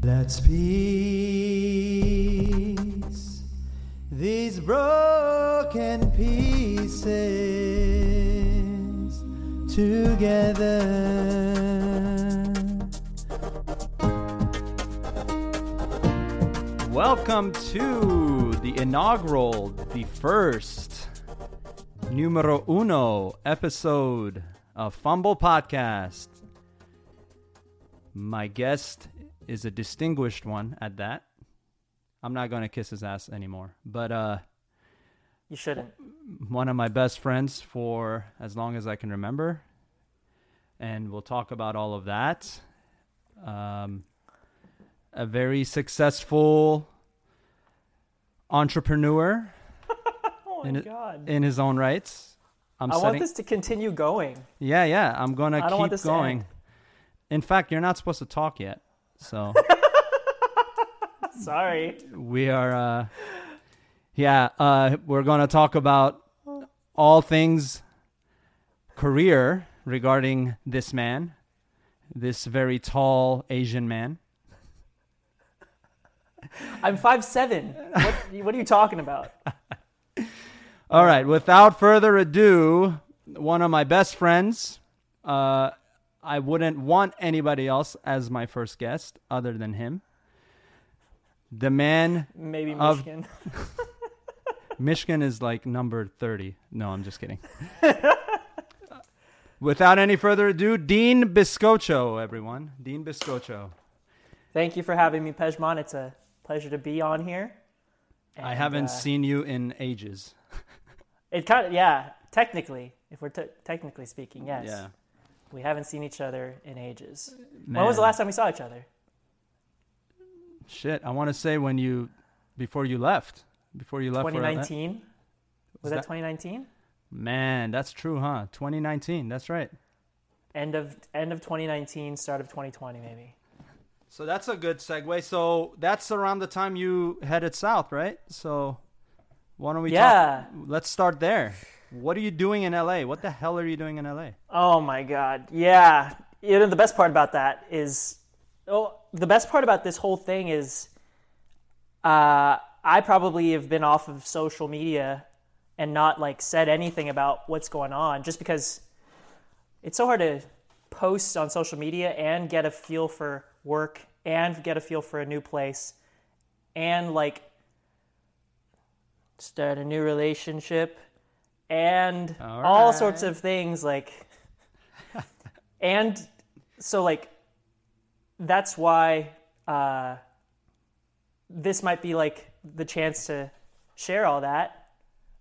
Let's piece these broken pieces together. Welcome to the inaugural, the first, numero uno episode of pHumble Podcast. My guest is a distinguished one at that. I'm not going to kiss his ass anymore, but uh, You shouldn't. one of my best friends for as long as I can remember, and we'll talk about all of that. Um, a very successful entrepreneur Oh my In god. in his own rights. I'm I want setting. this to continue going. Yeah, yeah. I'm gonna want keep going. In fact, you're not supposed to talk yet, so Sorry. we are. Uh, yeah, uh, we're gonna talk about all things career regarding this man, this very tall Asian man. I'm five seven. What, what are you talking about? All right. Without further ado, one of my best friends. Uh, I wouldn't want anybody else as my first guest other than him. The man Maybe Of- Michigan. Michigan is like number 30. No, I'm just kidding. Without any further ado, Dean Biscocho, everyone. Dean Biscocho. Thank you for having me, Pejman. It's a pleasure to be on here. I haven't uh, seen you in ages. It kind of yeah. Technically, if we're te- technically speaking, yes. Yeah. We haven't seen each other in ages. Man. When was the last time we saw each other? Shit, I want to say when you, before you left. Before you left for LA. 2019. Was that- that 2019? Man, that's true, huh? 2019. That's right. End of end of 2019, start of 2020, maybe. So that's a good segue. So that's around the time you headed south, right? So why don't we Yeah. talk? Let's start there. What are you doing in LA? What the hell are you doing in LA? Oh my god. Yeah. You know the best part about that is oh the best part about this whole thing is uh I probably have been off of social media and not like said anything about what's going on just because it's so hard to post on social media and get a feel for work and get a feel for a new place and like start a new relationship and All all sorts of things like and so like that's why uh, this might be like the chance to share all that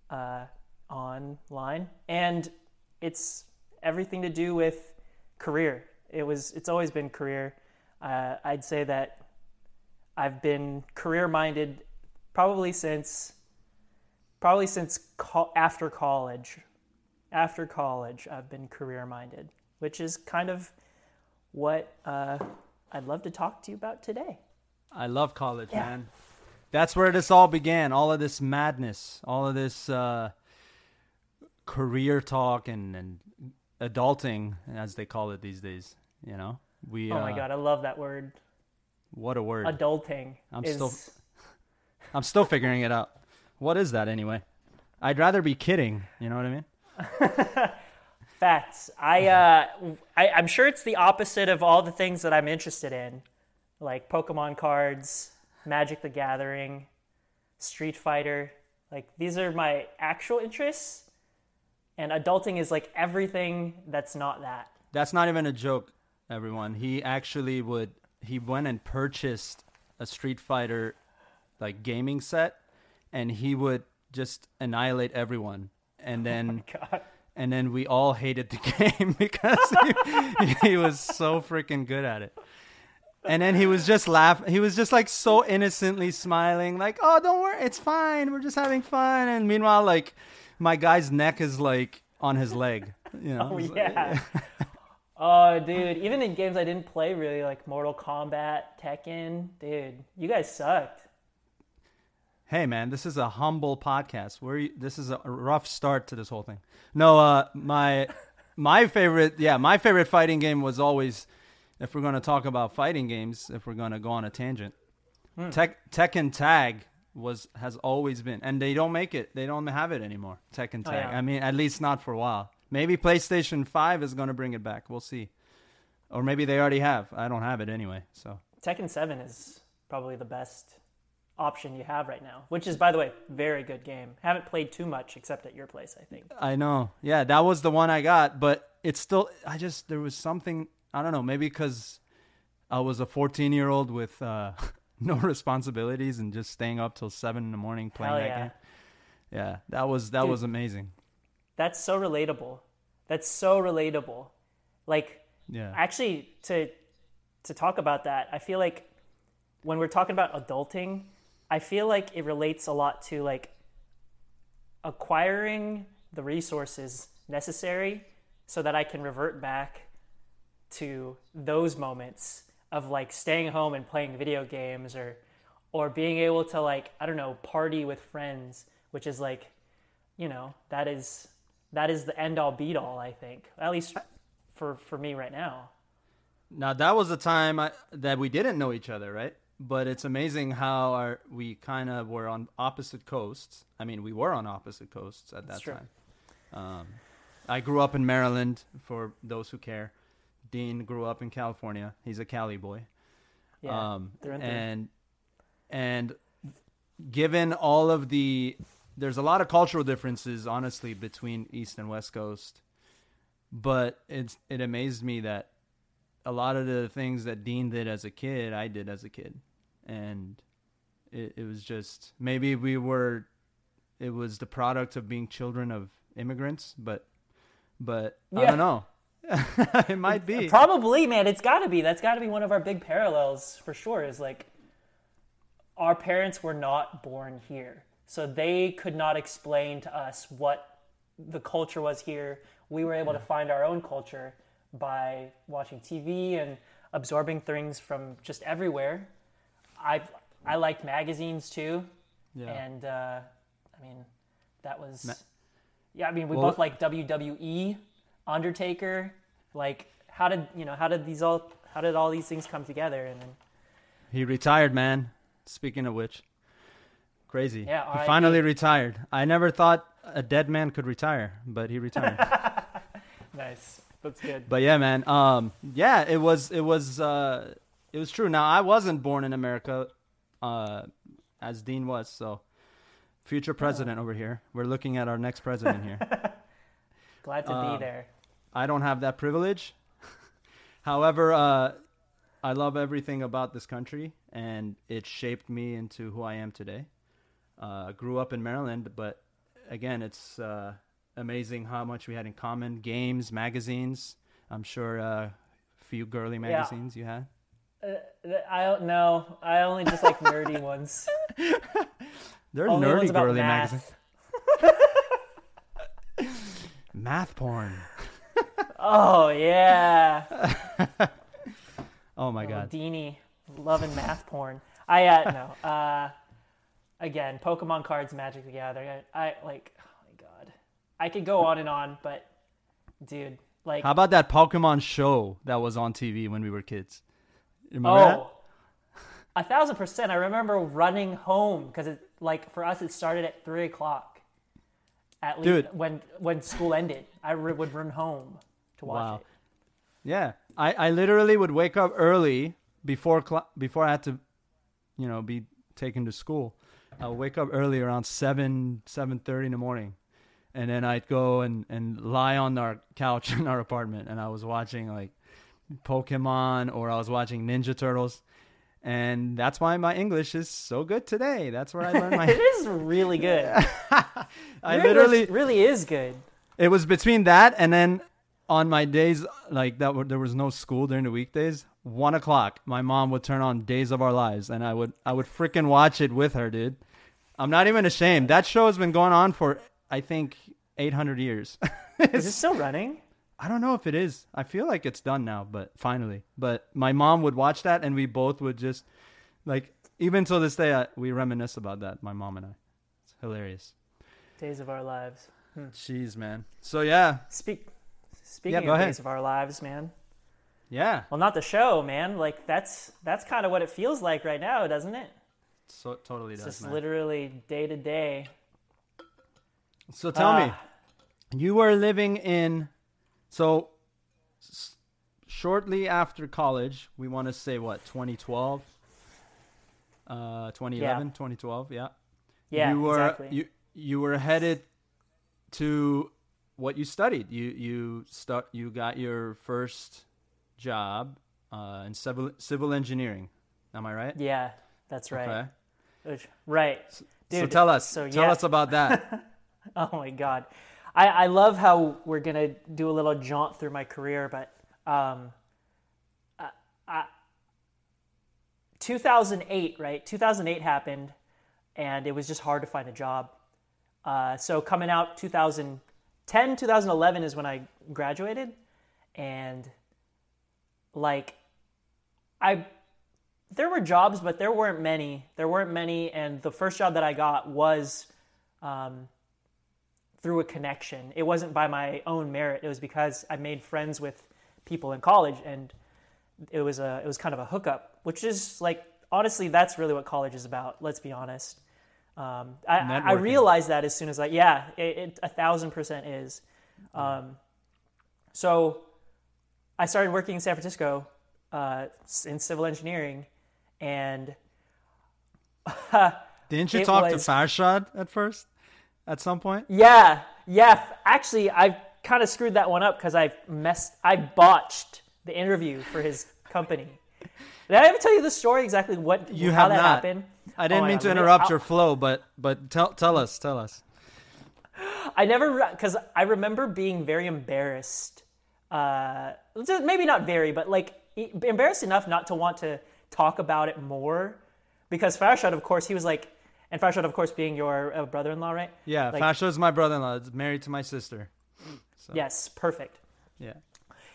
uh, online. And it's everything to do with career. It was it's always been career. Uh, i'd say that i've been career minded probably since probably since co- after college after college i've been career minded which is kind of what uh, i'd love to talk to you about today I love college, Yeah. man. That's where this all began. All of this madness, all of this uh, career talk and, and adulting, as they call it these days. You know, we. oh my uh, god i love that word What a word! adulting I'm is still- I'm still figuring it out. What is that anyway? I'd rather be kidding. You know what I mean? facts I, uh, I i'm sure it's the opposite of all the things that i'm interested in like pokemon cards magic the gathering street fighter like these are my actual interests and adulting is like everything that's not that That's not even a joke, everyone. He actually would. He went and purchased a Street Fighter, like gaming set, and he would just annihilate everyone. And oh then, god and then we all hated the game because he, he was so freaking good at it. And then he was just laughing. He was just like so innocently smiling, like, "Oh, don't worry, it's fine. We're just having fun." And meanwhile, like, my guy's neck is like on his leg. You know? Oh yeah. oh dude, even in games I didn't play really, like Mortal Kombat, Tekken, dude, you guys sucked. Hey man, this is a humble podcast. Where this is a rough start to this whole thing. No, uh, my my favorite, yeah, my favorite fighting game was always if we're gonna talk about fighting games, if we're gonna go on a tangent, Hmm. Tek Tekken Tag was has always been, and they don't make it. They don't have it anymore. Tekken Oh, Tag. yeah. I mean, at least not for a while. Maybe PlayStation Five is gonna bring it back. We'll see, or maybe they already have. I don't have it anyway. So Tekken 7 is probably the best option you have right now, which is, by the way, very good game. Haven't played too much except at your place, I think. I know. Yeah, that was the one I got, but it's still. I just there was something. I don't know. Maybe because I was a 14 year old with uh, no responsibilities and just staying up till seven in the morning playing Hell that yeah. game. Yeah, that was that Dude. was amazing. That's so relatable. That's so relatable. Like, Yeah. actually, to to talk about that, I feel like when we're talking about adulting, I feel like it relates a lot to like acquiring the resources necessary so that I can revert back to those moments of like staying home and playing video games or or being able to like I don't know party with friends which is like you know that is that is the end all beat all I think at least for for me right now Now that was the time I, that we didn't know each other, right? But it's amazing how our we kind of were on opposite coasts. I mean, we were on opposite coasts at That's that true. time. Um, I grew up in Maryland. For those who care, Dean grew up in California. He's a Cali boy. yeah um, and and and given all of the there's a lot of cultural differences honestly between east and west coast but it's it amazed me that a lot of the things that dean did as a kid i did as a kid and it, it was just maybe we were it was the product of being children of immigrants but but i don't know it might be Probably, man. It's got to be. That's got to be one of our big parallels for sure. Is like our parents were not born here, so they could not explain to us what the culture was here. We were able to find our own culture by watching TV and absorbing things from just everywhere. I I liked magazines too, yeah and uh, I mean that was Ma- yeah. I mean we Well, both like WWE, Undertaker. Like how did you know how did these all how did all these things come together and then He retired, man. Speaking of which, crazy. Yeah, he finally retired. I never thought a dead man could retire, but he retired. nice that's good. but yeah, man. Um, yeah, it was, it was, uh, it was true. Now I wasn't born in America, uh, as Dean was. So, future president over here. We're looking at our next president here. Glad to um, be there. I don't have that privilege. However, uh, I love everything about this country, and it shaped me into who I am today. Uh, grew up in Maryland, but again, it's uh, amazing how much we had in common. Games, magazines. I'm sure uh, a few girly magazines you had. I don't know. I only just like nerdy ones. They're Only nerdy girly math. magazines. Math porn. Oh yeah. Oh my Oh, god. Deanie, loving math porn. I uh, no. Uh, again, Pokemon cards, Magic the Gathering. I, I like. Oh my god, I could go on and on, but dude, like, How about that Pokemon show that was on TV when we were kids? Remember that? oh, a thousand percent. I remember running home because it like for us it started at three o'clock. At least Dude. when when school ended, I r- would run home to watch Wow. it. Yeah, I, I literally would wake up early before cl- before I had to, you know, be taken to school. I would wake up early around seven seven thirty in the morning, and then I'd go and, and lie on our couch in our apartment, and I was watching like Pokemon or I was watching Ninja Turtles, and that's why my English is so good today. That's where I learned my. it is really good. I Your literally English really is good. It was between that and then on my days like that, were, there was no school during the weekdays. One o'clock, my mom would turn on Days of Our Lives, and I would I would freaking watch it with her, dude. I'm not even ashamed. That show has been going on for I think 800 years. Is it still running? I don't know if it is. I feel like it's done now, but finally. But my mom would watch that, and we both would just like even till this day I, we reminisce about that. My mom and I. It's hilarious. Days of Our Lives. Jeez, man. So yeah, Speak. Speaking Yeah, of ahead. Days of Our Lives, man. Yeah. Well, not the show, man. Like that's that's kind of what it feels like right now, doesn't it? So totally It's does, just man. literally day to day. So tell me, Ah. you were living in, so s- shortly after college, we want to say what, 2012? Uh, 2011, 2012, yeah. Yeah, you were exactly. you you were headed to what you studied. You you start you got your first job uh, in civil civil engineering. Am I right? yeah, that's right. Okay. Which- right. so Dude, tell us so tell yeah. us about that. Oh my god, I, I love how we're gonna do a little jaunt through my career, but um, I, I, 2008, right? 2008 happened, and it was just hard to find a job. Uh, so coming out 2010, 2011 is when I graduated, and like I there were jobs, but there weren't many. There weren't many, and the first job that I got was um, through a connection. It wasn't by my own merit. It was because I made friends with people in college, and it was a it was kind of a hookup, which is like honestly, that's really what college is about. Let's be honest. Um, I, I realized that as soon as I yeah, it, it a thousand percent is. Um, so I started working in San Francisco uh, in civil engineering, and Didn't you talk was- to Farshad at first? At some point? Yeah, yeah. Actually, I've kind of screwed that one up because I messed. I botched the interview for his company. Did I ever tell you the story exactly? What You how have that not. happened? I Oh didn't my mean God, to interrupt I'll- your flow, but but tell tell us, tell us. I never because I remember being very embarrassed. Uh, maybe not very, but like embarrassed enough not to want to talk about it more. Because Farshad, of course, he was like, and Farshad, of course, being your uh, brother-in-law, right? Yeah, Like- is my brother-in-law. It's married to my sister. Yes, perfect. Yeah.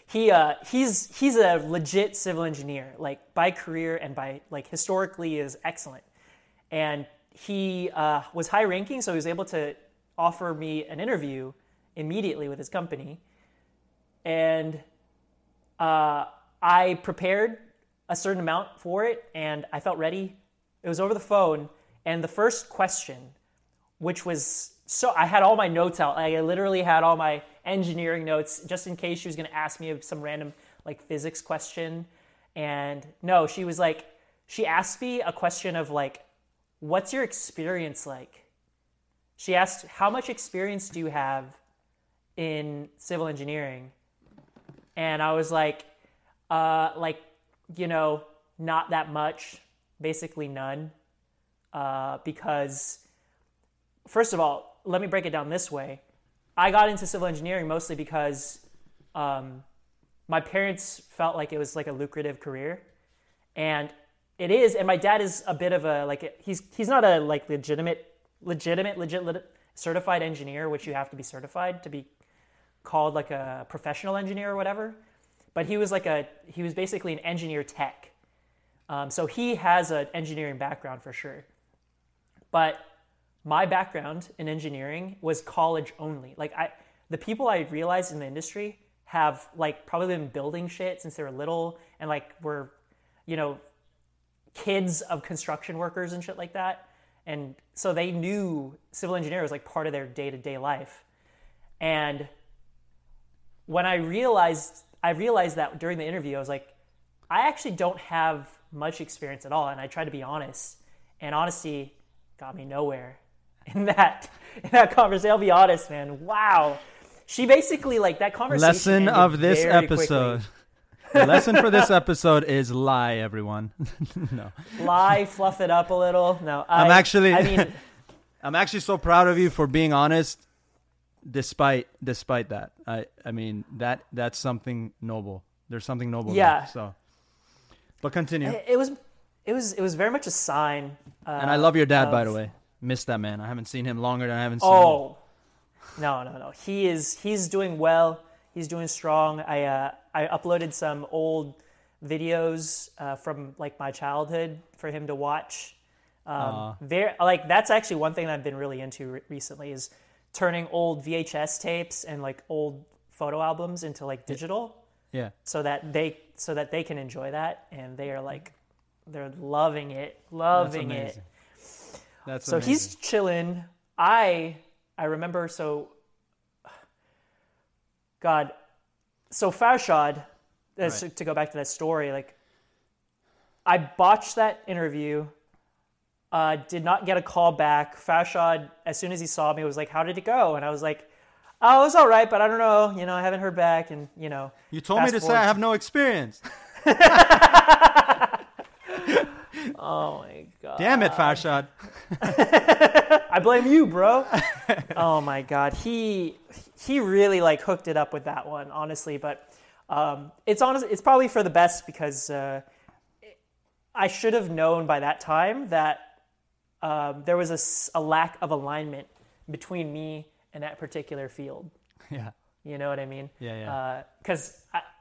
he uh, he's he's a legit civil engineer like by career and by like historically is excellent and he uh, was high ranking so he was able to offer me an interview immediately with his company and uh, i prepared a certain amount for it and i felt ready it was over the phone and the first question which was so I had all my notes out. I literally had all my engineering notes just in case she was going to ask me some random like physics question. And no, she was like, she asked me a question of like, what's your experience like? She asked, how much experience do you have in civil engineering? And I was like, uh, like, you know, not that much, basically none, uh, because first of all, let me break it down this way. I got into civil engineering mostly because um, my parents felt like it was like a lucrative career, and it is. And my dad is a bit of a like he's he's not a like legitimate legitimate legit certified engineer, which you have to be certified to be called like a professional engineer or whatever. But he was like a he was basically an engineer tech. Um, so he has an engineering background for sure. But my background in engineering was college only. Like I, the people I realized in the industry have like probably been building shit since they were little, and like were, you know, kids of construction workers and shit like that. And so they knew civil engineering was like part of their day to day life. And when I realized, I realized that during the interview, I was like, I actually don't have much experience at all. And I tried to be honest. And honesty got me nowhere in that in that conversation. I'll be honest, man. Wow. She basically like that conversation. Lesson of this episode. the lesson for this episode is lie, everyone. no. Lie, fluff it up a little. No, I, I'm actually- I mean, I'm actually so proud of you for being honest despite despite that. I I mean that that's something noble. There's something noble Yeah. there. So But continue. it, it was it was it was very much a sign. Uh, and I love your dad by the way. Miss that man. I haven't seen him longer than I haven't seen. Oh, no, no, no. He is he's doing well. He's doing strong. I uh, I uploaded some old videos uh, from like my childhood for him to watch. Um, very like that's actually one thing I've been really into re- recently is turning old VHS tapes and like old photo albums into like digital. Yeah. so that they so that they can enjoy that and they are like they're loving it loving That's it amazing. That's so amazing. he's chilling i i remember so god so farshad uh, Right. to go back to that story like i botched that interview uh, did not get a call back farshad as soon as he saw me was like how did it go and i was like oh it was all right but i don't know you know i haven't heard back and you know You told me to say I have no experience. oh my god Damn it, Farshad. I blame you, bro. oh my god, he he really like hooked it up with that one, honestly. But um, it's honest, it's probably for the best because uh, I should have known by that time that um, there was a lack of alignment between me and that particular field. Yeah. You know what I mean? Yeah, yeah. Because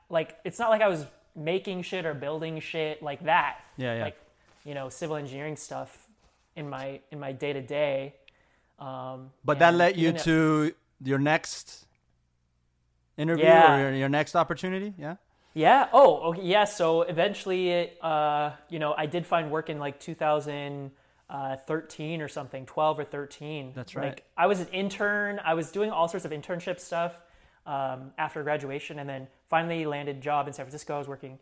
like it's not like I was making shit or building shit like that. Yeah, yeah. Like you know, civil engineering stuff in my in my day to day. But that led you to your next interview Yeah. or your, your next opportunity. Yeah. Yeah. Oh, okay. Yeah. So eventually, uh, you know, I did find work in like 2013 or something, 12 or 13. That's right. Like I was an intern. I was doing all sorts of internship stuff um, after graduation, and then finally landed a job in San Francisco. I was working.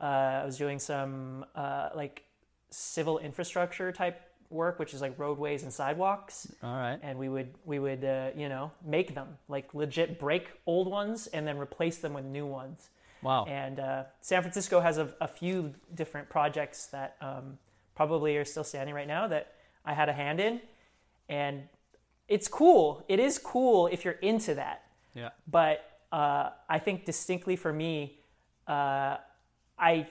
Uh, I was doing some uh, like civil infrastructure type work, which is like roadways and sidewalks All right. and we would we would uh, you know make them like legit break old ones and then replace them with new ones Wow. and uh, san francisco has a, a few different projects that um, probably are still standing right now that i had a hand in and it's cool it is cool if you're into that Yeah. but uh, I think distinctly for me, uh, I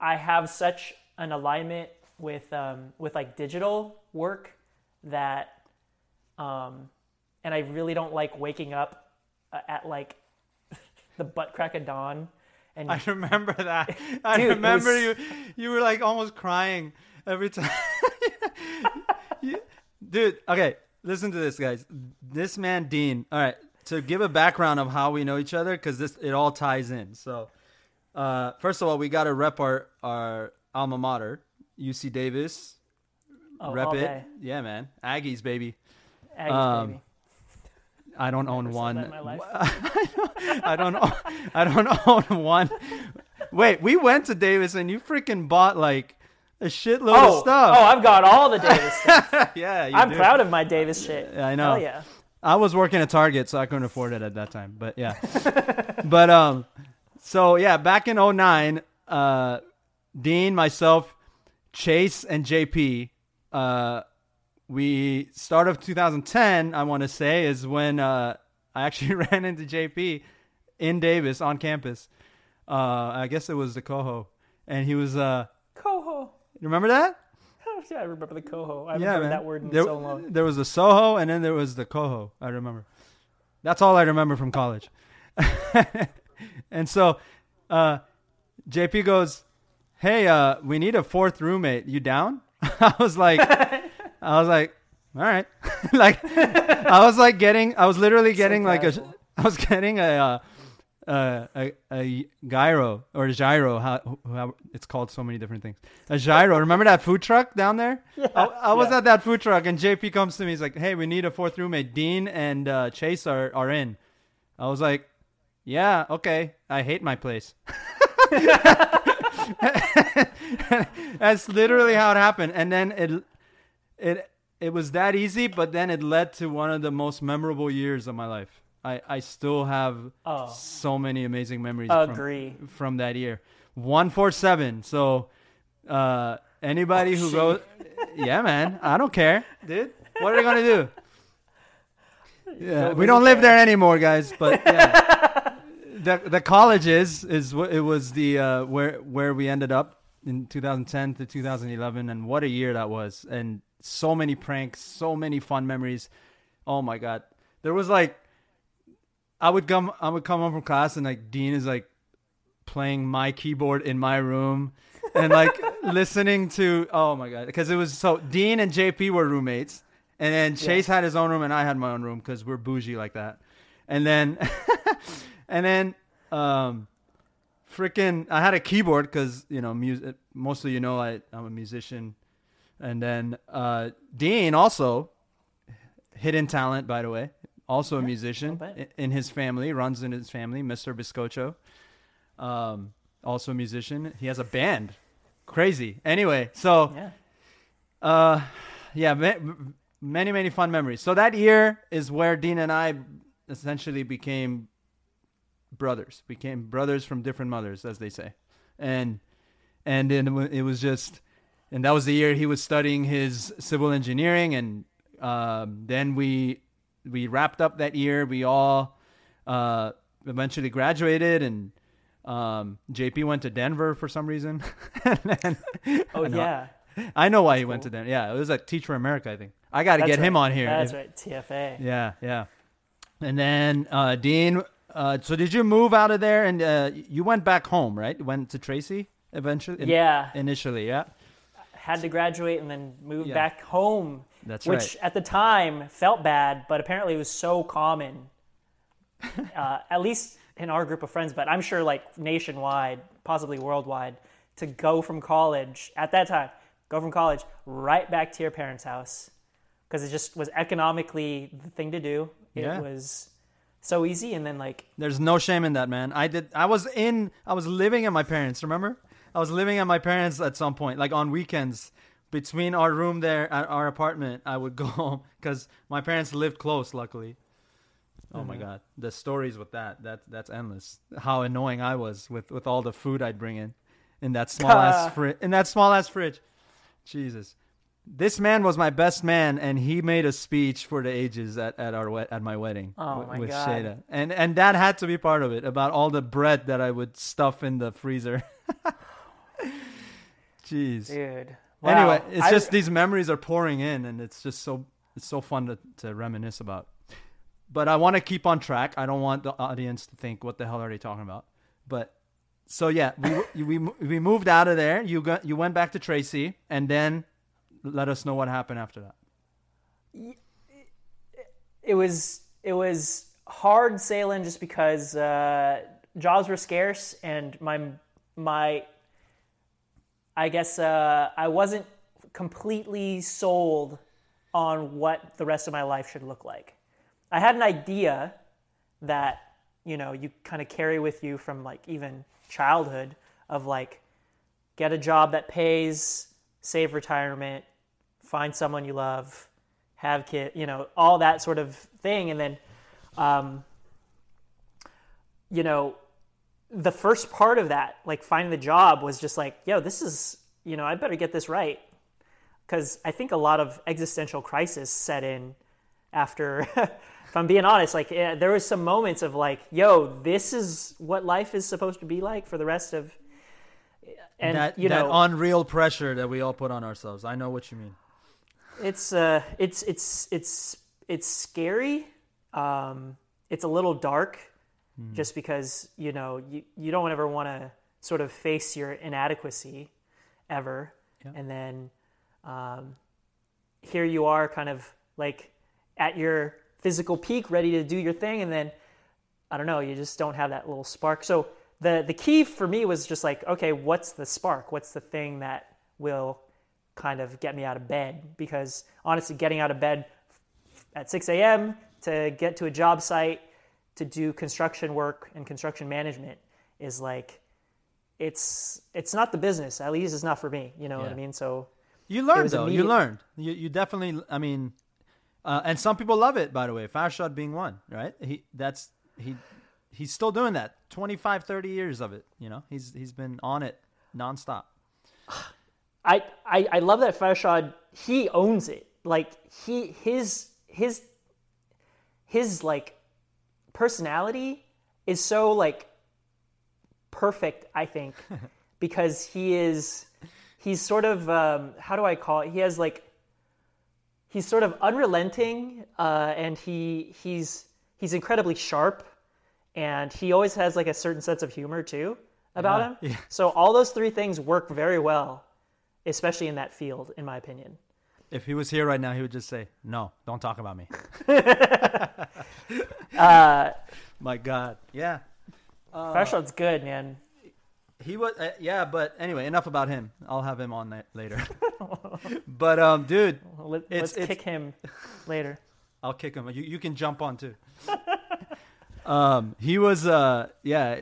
I have such an alignment with um, with like digital work that, um, and I really don't like waking up uh, at like the butt crack of dawn. And I remember that. I Dude, remember was- you. You were like almost crying every time. You- dude, okay, listen to this, guys. This man, Dean. All right, to give a background of how we know each other, because this it all ties in. So, uh, first of all, we got to rep our our alma mater, UC Davis. oh, rep it, day. yeah, man. Aggies, baby. Aggies, Um, baby. I don't own one. that in my life. I don't. Own, I don't own one. Wait, we went to Davis and you freaking bought like a shitload Oh, of stuff. oh, I've got all the Davis stuff. yeah, I'm do. proud of my Davis shit. Yeah, I know. Hell yeah. I was working at Target, so I couldn't afford it at that time. But yeah, but um, so yeah, back in 09, uh, Dean, myself, Chase, and JP, uh, we start of 2010. I want to say is when uh, I actually ran into JP in Davis on campus. Uh, I guess it was the Coho, and he was. Uh, Coho. you remember that? Yeah, I remember the coho. I haven't yeah, heard man. that word in there, so long. There was the Soho, and then there was the Coho. I remember. That's all I remember from college. and so, uh, JP goes, "Hey, uh, we need a fourth roommate. You down?" I was like, I was like, all right. like, I was like getting, I was literally getting like a, I was getting a. Uh, uh, a, a gyro or a gyro, how, how it's called so many different things. A gyro. Remember that food truck down there? Yeah, I, I was yeah. at that food truck, and JP comes to me. He's like, "Hey, we need a fourth roommate. Dean and uh, Chase are are in." I was like, "Yeah, okay. I hate my place." That's literally how it happened, and then it it it was that easy, but then it led to one of the most memorable years of my life. I I still have Oh. so many amazing memories. from- Agree. from that year. One four seven. So uh anybody who goes Yeah, man. I don't care. Dude. What are they gonna do? Yeah, we don't live there anymore, guys. But yeah, the the college is it was the uh, where where we ended up in 2010 to 2011, and what a year that was, and so many pranks, so many fun memories. Oh my god, there was like, I would come I would come home from class, and like Dean is like playing my keyboard in my room. and like listening to oh my god because it was so dean and jp were roommates and then chase had his own room and i had my own room because we're bougie like that and then and then um freaking I had a keyboard because you know music. Mostly, you know, I I'm a musician, and then uh, Dean also hidden talent, by the way, also a musician in his family, runs in his family, Mr. Biscocho, um, also a musician. He has a band, crazy. Anyway, so Yeah. uh, yeah, ma- many many fun memories. So that year is where Dean and I essentially became brothers. We came brothers from different mothers, as they say, and and then it was just, and that was the year he was studying his civil engineering, and um, then we we wrapped up that year. We all uh, eventually graduated, and um, JP went to Denver for some reason. and then, Oh I know- yeah. I know why he went to Denver. Yeah, it was like Teach for America, I think. I got to That's get him on here. That's If- right. TFA. Yeah, yeah. And then uh, Dean. Uh, so did you move out of there and uh, you went back home, right? Went to Tracy eventually. Yeah. Initially, yeah. Had to graduate and then move Yeah. back home. That's which right. at the time felt bad, but apparently it was so common. uh, at least in our group of friends, but I'm sure like nationwide, possibly worldwide, to go from college at that time, go from college right back to your parents' house because it just was economically the thing to do. It Yeah. was so easy, and then like There's no shame in that, man. I did. I was in. I was living at my parents. Remember? I was living at my parents at some point, like on weekends. Between our room there at our apartment, I would go home because my parents lived close. Luckily. Oh my uh-huh. god, the stories with that. That that's endless. How annoying I was with with all the food I'd bring in, in that small ass fridge. In that small ass fridge. Jesus. This man was my best man, and he made a speech for the ages at, at our at my wedding Oh wi- my with God. Shada, and and that had to be part of it about all the bread that I would stuff in the freezer. Jeez. dude. Anyway, it's I- just these memories are pouring in, and it's just so it's so fun to, to reminisce about. But I want to keep on track. I don't want the audience to think, "What the hell are they talking about?" But so yeah, we we we moved out of there. You got you went back to Tracy, and then let us know what happened after that. it was it was hard sailing just because uh, jobs were scarce and my my I guess uh, I wasn't completely sold on what the rest of my life should look like. I had an idea that you know you kind of carry with you from like even childhood of like get a job that pays, save retirement, find someone you love, have kid, you know, all that sort of thing, and then, um, you know, the first part of that, like finding the job, was just like, yo, this is, you know, I better get this right, because I think a lot of existential crisis set in after. if I'm being honest, like eh, there was some moments of like, yo, this is what life is supposed to be like for the rest of. And that you that know, unreal pressure that we all put on ourselves. I know what you mean. It's uh it's it's it's it's scary. Um it's a little dark just because you know you, you don't ever want to sort of face your inadequacy ever. And then um here you are kind of like at your physical peak ready to do your thing. And then i don't know you just don't have that little spark. So the the key for me was just like okay what's the spark? What's the thing that will kind of get me out of bed because honestly getting out of bed at 6 a.m to get to a job site to do construction work and construction management is like it's it's not the business at least it's not for me you know what i mean so You learned though. You learned. You you definitely. I mean, uh, and some people love it. By the way, Farshad being one, right? He that's he he's still doing that. 25, 30 years of it. You know, he's he's been on it nonstop. I, I, I love that Farshad. He owns it. Like he his his his like personality is so like perfect. I think because he is he's sort of um, how do I call it? He has like he's sort of unrelenting uh, and he he's he's incredibly sharp and he always has like a certain sense of humor too about Yeah, him. yeah. So all those three things work very well, especially in that field, in my opinion. If he was here right now, he would just say, "No, don't talk about me." Uh, My God, yeah. Farshad's good, man. He was, uh, yeah, but anyway, enough about him. I'll have him on that later. but um, dude, Let, it's- kick him later. I'll kick him. You you can jump on too. um, he was uh, yeah.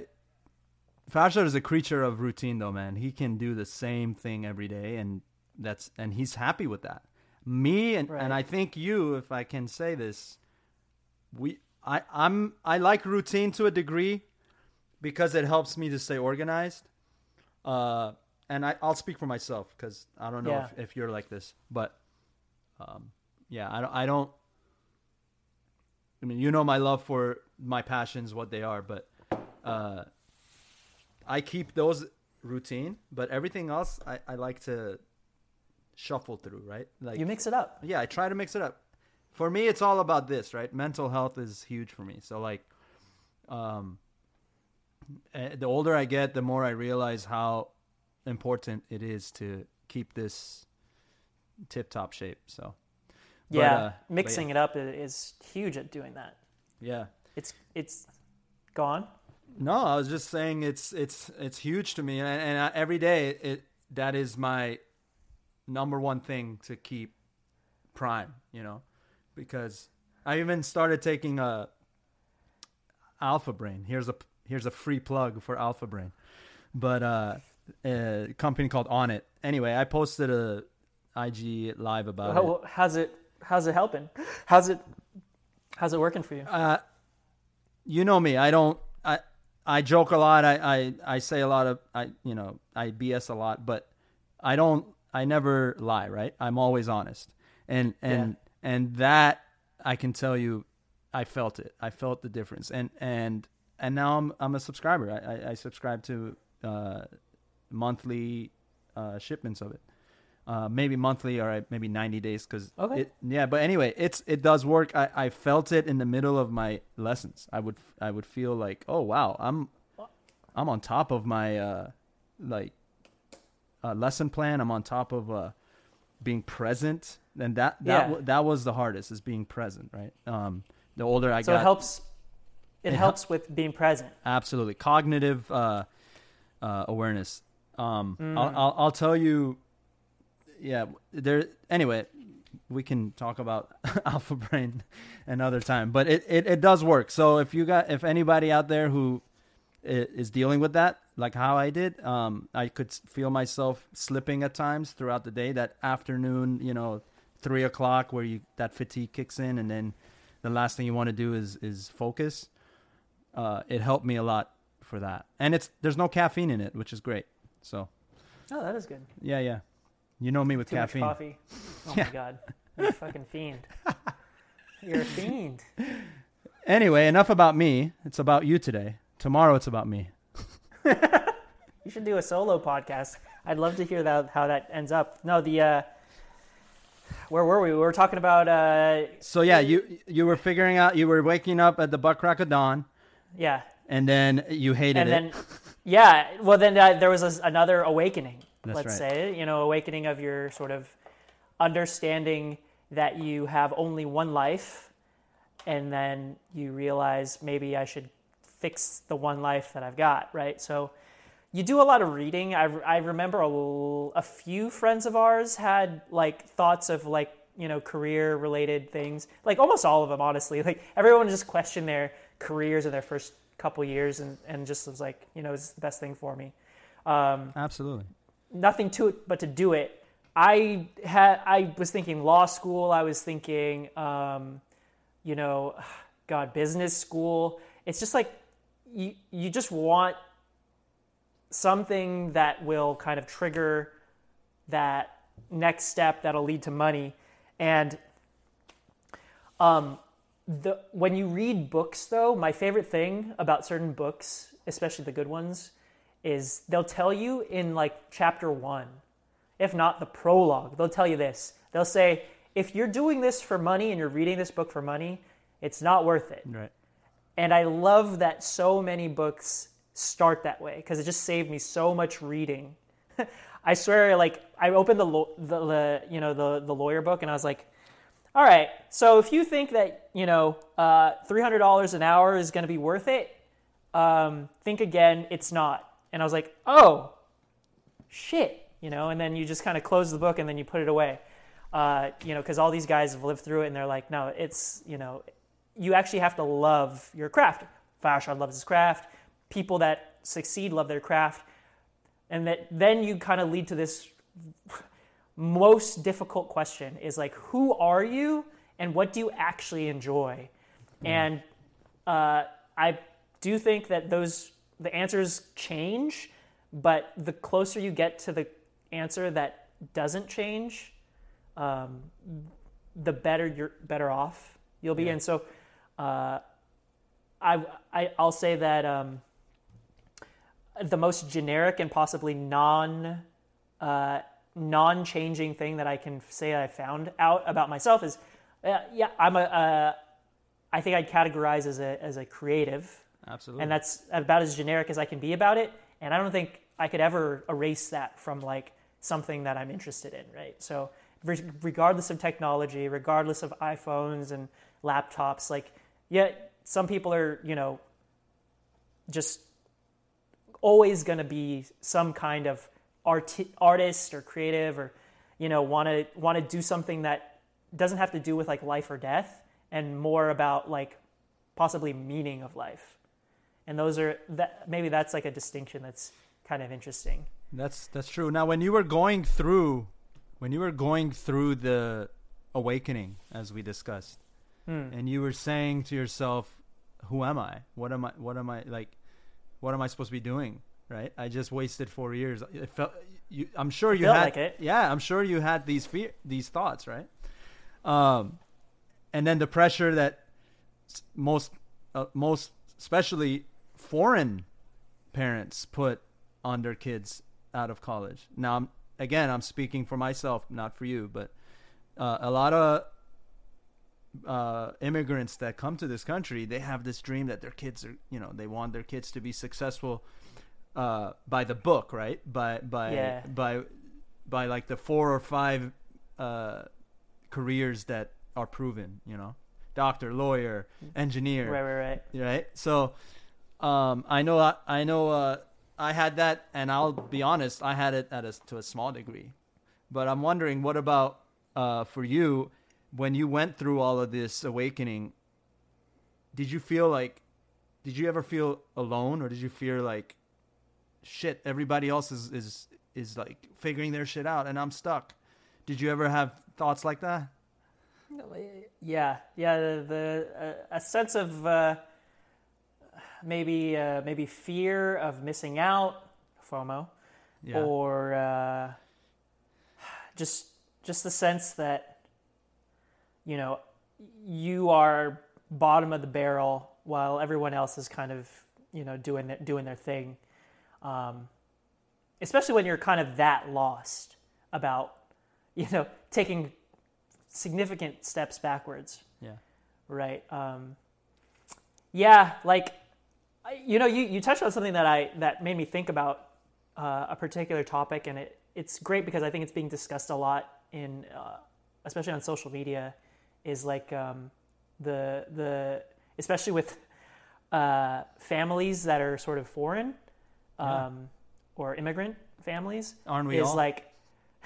Farshad is a creature of routine, though, man. He can do the same thing every day, and that's and he's happy with that. Me and Right. and I think you, if I can say this, we I I'm I like routine to a degree because it helps me to stay organized. Uh, and I I'll speak for myself because I don't know Yeah. if, if you're like this, but um, yeah, I don't I don't. I mean, you know my love for my passions, what they are, but uh, I keep those routine. But everything else, I, I like to shuffle through, right? Like You mix it up. yeah, I try to mix it up. For me, it's all about this, right? Mental health is huge for me. So like, um, eh, the older I get, the more I realize how important it is to keep this tip top shape. So, But, yeah, uh, but mixing it up is huge at doing that. yeah. It's it's gone. No, I was just saying it's it's it's huge to me, and, and I, every day it that is my number one thing to keep prime. You know, because I even started taking a Alpha Brain. Here's a here's a free plug for Alpha Brain, but uh, a company called Onnit. Anyway, I posted a IG live about it. How, how's it how's it helping? How's it how's it working for you? uh, you know me. I don't. I I joke a lot. I, I I say a lot of. I you know I BS a lot, but I don't. I never lie. Right. I'm always honest. And and and that I can tell you, I felt it. I felt the difference. And and and now I'm I'm a subscriber. I I, I subscribe to uh, monthly uh, shipments of it. Uh, maybe monthly or maybe 90 days because Okay. it yeah but anyway it's it does work I, I felt it in the middle of my lessons i would i would feel like oh wow i'm i'm on top of my uh like uh, lesson plan i'm on top of uh being present and that that Yeah. w- that was the hardest is being present right um the older i so got it helps it, It hel- helps with being present. absolutely cognitive uh, uh, awareness. Um, Mm. I'll, I'll I'll tell you. Yeah, there. Anyway, we can talk about Alpha Brain another time, but it, it, it does work. So if you got if anybody out there who is dealing with that, like how I did, um, I could feel myself slipping at times throughout the day. That afternoon, you know, three o'clock, where you that fatigue kicks in, and then the last thing you want to do is is focus uh, it helped me a lot for that. And it's there's no caffeine in it, which is great. So Oh, that is good. yeah, yeah. You know me with Too caffeine. much coffee. Oh Yeah. my god. You're a fucking fiend. You're a fiend. Anyway, enough about me. It's about you today. Tomorrow it's about me. You should do a solo podcast. I'd love to hear that how that ends up. No, the uh where were we? We were talking about uh So yeah, you you were figuring out you were waking up at the butt crack of dawn, yeah. and then you hated and it. then yeah well then uh, there was a, another awakening That's let's right. say you know awakening of your sort of understanding that you have only one life and then you realize maybe i should fix the one life that i've got right? So you do a lot of reading. I, I remember a few friends of ours had like thoughts of like you know career related things. Like almost all of them honestly. Like everyone just questioned their careers in their first couple years and, and just was like you know is this the best thing for me. Um, Absolutely. Nothing to it but to do it. I had i was thinking law school. I was thinking um, you know god business school. It's just like you you just want something that will kind of trigger that next step that'll lead to money. And um, the when you read books though my favorite thing about certain books especially the good ones is they'll tell you in like chapter 1 if not the prologue they'll tell you this they'll say if you're doing this for money and you're reading this book for money it's not worth it Right. and I love that so many books start that way because it just saved me so much reading. I swear, like I opened the, the the you know the the lawyer book and I was like, all right, so if you think that you know uh, three hundred dollars an hour is going to be worth it, um, think again. It's not. And I was like, oh, shit, you know. And then you just kind of close the book and then you put it away, uh, you know, because all these guys have lived through it and they're like, no, it's you know, you actually have to love your craft. Farshad loves his craft. People that succeed love their craft, and that then you kind of lead to this most difficult question is like, who are you and what do you actually enjoy? And uh, I do think that those the answers change, but the closer you get to the answer that doesn't change, um, the better you're better off you'll be. Yeah. And so, uh, I, I I'll say that um, the most generic and possibly non uh, non changing thing that I can say I found out about myself is, uh, yeah, I'm a uh, I think I'd categorize as a as a creative Absolutely. and that's about as generic as I can be about it. And I don't think I could ever erase that from like something that I'm interested in, right? So, re- regardless of technology, regardless of iPhones and laptops, like, yeah, some people are, you know, just always going to be some kind of art- artist or creative or, you know, want to want to do something that doesn't have to do with like life or death and more about like possibly meaning of life and those are that maybe that's like a distinction that's kind of interesting That's that's true. Now, when you were going through, when you were going through the awakening, as we discussed, Hmm. and you were saying to yourself, "Who am I? What am I? What am I like? What am I supposed to be doing?" Right? I just wasted four years. It felt. You, I'm sure you felt had. like it. Yeah, I'm sure you had these fear, these thoughts, right? Um, and then the pressure that most, uh, most especially foreign parents put on their kids out of college. Now, I'm, again, I'm speaking for myself, not for you, but uh, a lot of uh, immigrants that come to this country, they have this dream that their kids are, you know, they want their kids to be successful uh, by the book, right? By by Yeah. by by like the four or five uh, careers that are proven, you know, doctor, lawyer, engineer, right right right right? So, um, I know, I, I know, uh, I had that, and I'll be honest, I had it at a, to a small degree, but I'm wondering, what about uh, for you when you went through all of this awakening? Did you feel like, did you ever feel alone, or did you feel like, shit, everybody else is is is like figuring their shit out, and I'm stuck? Did you ever have thoughts like that? yeah yeah the, the uh, a sense of uh, maybe uh, maybe fear of missing out fomo Yeah. or uh, just just the sense that you know you are bottom of the barrel while everyone else is kind of you know doing their, doing their thing um, especially when you're kind of that lost about you know taking significant steps backwards yeah. right um, yeah like you know you, you touched on something that i that made me think about uh, a particular topic and it it's great because i think it's being discussed a lot in uh, especially on social media is like um, the the especially with uh, families that are sort of foreign Yeah. um, or immigrant families Aren't we is all? like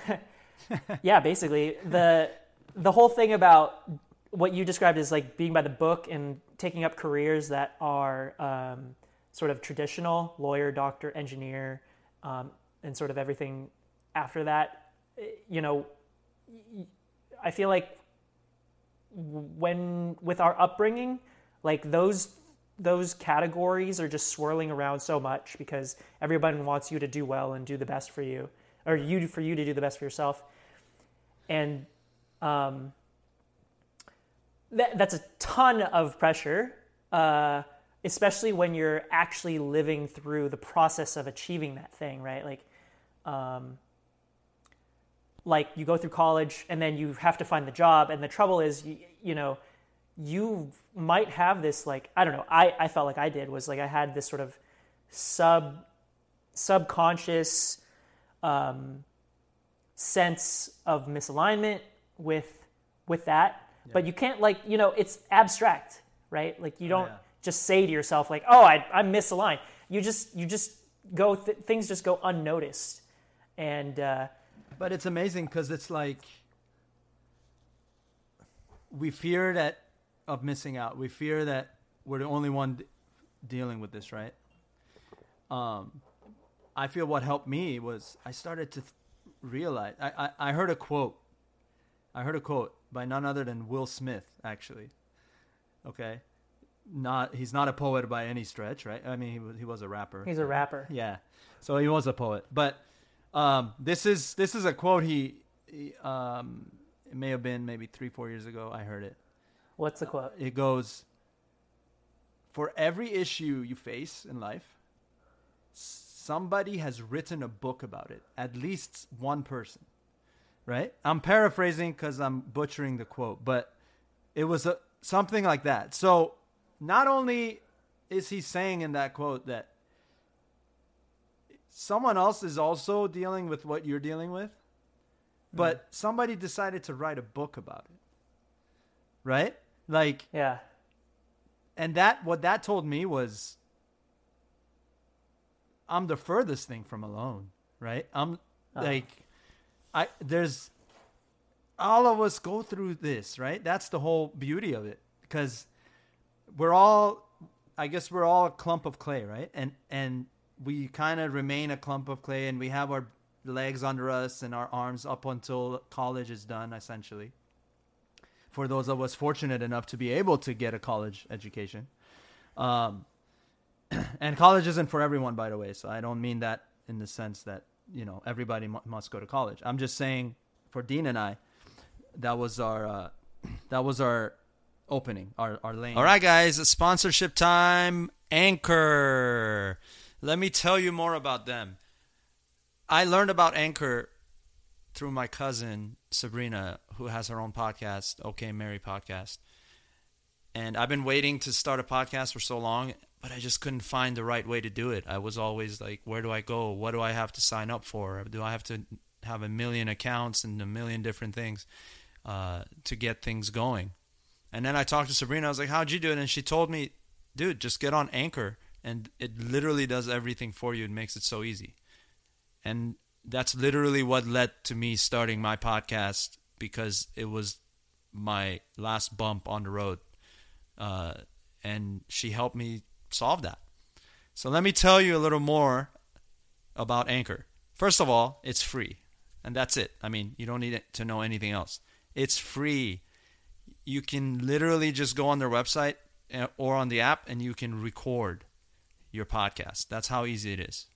yeah basically the the whole thing about what you described as like being by the book and taking up careers that are um, sort of traditional lawyer doctor engineer um, and sort of everything after that you know I feel like when with our upbringing like those those categories are just swirling around so much because everybody wants you to do well and do the best for you or you for you to do the best for yourself. And um, that, that's a ton of pressure uh, especially when you're actually living through the process of achieving that thing right? Like um, like you go through college and then you have to find the job. And the trouble is you, you know you might have this like i don't know I, I felt like i did was like i had this sort of sub subconscious um, sense of misalignment with with that but you can't like you know it's abstract right like you don't yeah. just say to yourself like oh I, i'm misaligned you just you just go th- things just go unnoticed, and uh, But it's amazing because it's like we fear that of missing out. We fear that we're the only one d- dealing with this, right? Um, I feel what helped me was I started to th- realize. I, I I heard a quote. I heard a quote by none other than Will Smith, actually. Okay, not he's not a poet by any stretch, right? I mean, he was he was a rapper. he's a rapper. Yeah. So he was a poet, but um, this is this is a quote he, he um, it may have been maybe three four years ago. I heard it. What's the quote? It goes, "For every issue you face in life, somebody has written a book about it. At least one person." Right? I'm paraphrasing because I'm butchering the quote, but it was a, something like that. So not only is he saying in that quote that someone else is also dealing with what you're dealing with, mm-hmm. but somebody decided to write a book about it. Right? Like, Yeah, and that, what that told me was I'm the furthest thing from alone. Right? I'm uh-huh. like, I, there's, all of us go through this, right? That's the whole beauty of it. Because we're all, I guess we're all a clump of clay, right? And, and, we kind of remain a clump of clay and we have our legs under us and our arms up until college is done essentially for those of us fortunate enough to be able to get a college education um, and college isn't for everyone by the way so i don't mean that in the sense that you know everybody mu- must go to college. I'm just saying for dean and i that was our uh, that was our opening our, our lane. All right guys sponsorship time. Anchor. Let me tell you more about them. I learned about Anchor through my cousin Sabrina, who has her own podcast, OK Mary Podcast. And I've been waiting to start a podcast for so long, but I just couldn't find the right way to do it. I was always like, where do I go? What do I have to sign up for? Do I have to have a million accounts and a million different things uh, to get things going? And then I talked to Sabrina. I was like, how'd you do it? And she told me, dude, just get on Anchor and it literally does everything for you It makes it so easy. And that's literally what led to me starting my podcast because it was my last bump on the road. Uh, and she helped me solve that. So let me tell you a little more about Anchor. First of all, it's free. And that's it. I mean, you don't need to know anything else. It's free. You can literally just go on their website uh, or on the app and you can record your podcast. That's how easy it is.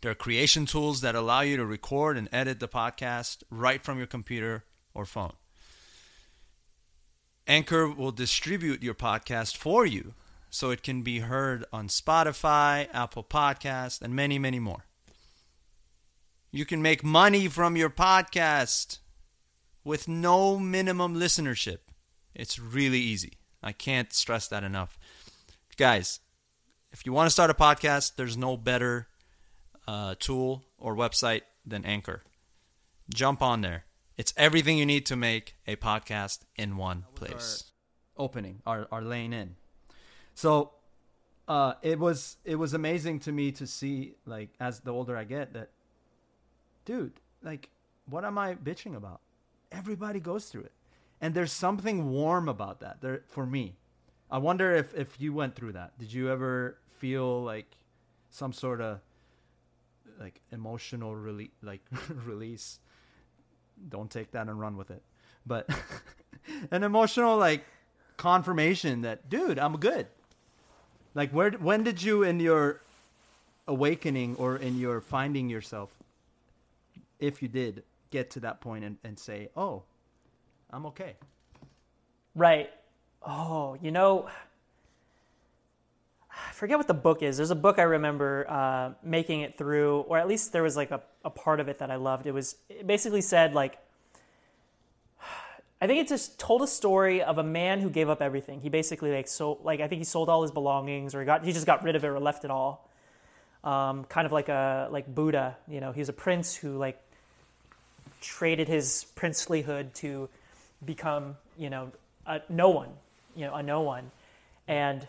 There are creation tools that allow you to record and edit the podcast right from your computer or phone. Anchor will distribute your podcast for you so it can be heard on Spotify, Apple Podcast, and many, many more. You can make money from your podcast with no minimum listenership. It's really easy. I can't stress that enough. Guys, if you want to start a podcast, there's no better uh, tool or website than Anchor. Jump on there. It's everything you need to make a podcast in one place. Our opening, our, our lane in. So uh, it was it was amazing to me to see like as the older I get that, dude, like what am I bitching about? Everybody goes through it, and there's something warm about that. There for me. I wonder if if you went through that. Did you ever feel like some sort of like emotional rele- like release? Don't take that and run with it. But an emotional like confirmation that dude, I'm good. Like where when did you in your awakening or in your finding yourself if you did get to that point and, and say, "Oh, I'm okay." Right. Oh, you know, I forget what the book is. There's a book I remember uh, making it through, or at least there was like a, a part of it that I loved. It was it basically said like, I think it just told a story of a man who gave up everything. He basically like sold, like I think he sold all his belongings, or he got he just got rid of it or left it all. Um, kind of like a like Buddha, you know, he was a prince who like traded his princelyhood to become, you know, a no one, you know, a no one, and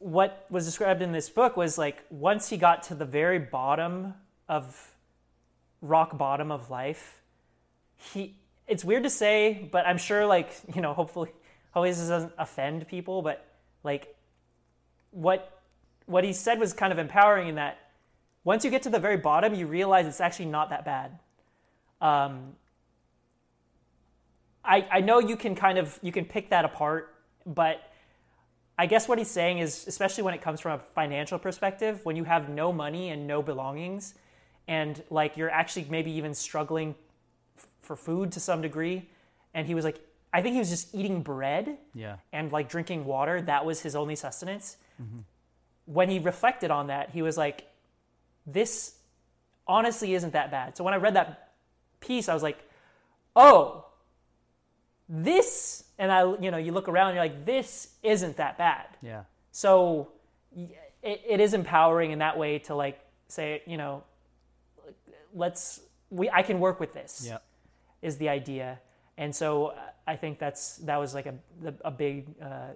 what was described in this book was like once he got to the very bottom of rock bottom of life, he it's weird to say, but I'm sure like, you know, hopefully hopefully this doesn't offend people, but like what what he said was kind of empowering in that once you get to the very bottom, you realize it's actually not that bad. Um, I, I know you can kind of you can pick that apart, but I guess what he's saying is, especially when it comes from a financial perspective, when you have no money and no belongings, and like you're actually maybe even struggling for food to some degree, and he was like, I think he was just eating bread Yeah. and like drinking water. That was his only sustenance. When he reflected on that, he was like, this honestly isn't that bad. So when I read that piece, I was like, oh, this, and I, you know, you look around, and you're like, this isn't that bad. Yeah. So it, it is empowering in that way to like say, you know, let's, we, I can work with this Yeah. Is the idea. And so uh, I think that's, that was like a, a big, uh,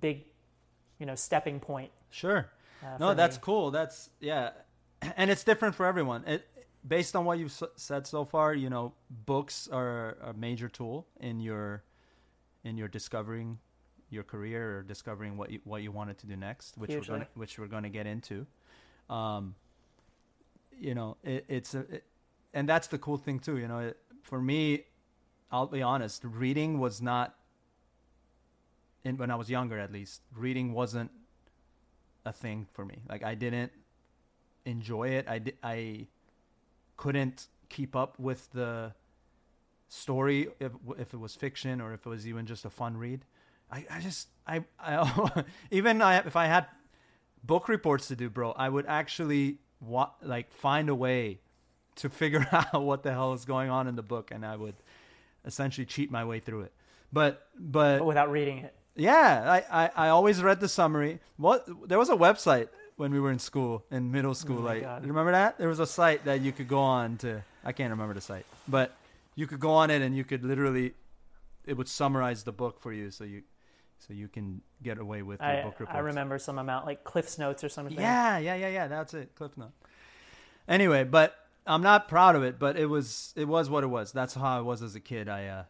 big, you know, stepping point. Sure. Uh, no, that's me. cool. That's yeah, and it's different for everyone. It based on what you've s- said so far. You know, books are a major tool in your in your discovering your career or discovering what you what you wanted to do next, which Hugely. we're gonna, which we're going to get into. Um, you know, it, it's a, it, and that's the cool thing too. You know, it, for me, I'll be honest, reading was not. In, when I was younger, at least, reading wasn't a thing for me. Like I didn't enjoy it. I di- I couldn't keep up with the story if if it was fiction or if it was even just a fun read. I, I just I, I even I, if I had book reports to do, bro, I would actually wa- like find a way to figure out what the hell is going on in the book, and I would essentially cheat my way through it. But but But without reading it. yeah, I, I, I always read the summary. What there was a website when we were in school, in middle school. Oh like, God. remember that? There was a site that you could go on to. I can't remember the site, but you could go on it and you could literally, it would summarize the book for you, so you, so you can get away with your I, book reports. I remember some amount like Cliff's Notes or something. Yeah, yeah, yeah, yeah. That's it. Cliff note. Anyway, but I'm not proud of it. But it was it was what it was. That's how I was as a kid. I uh,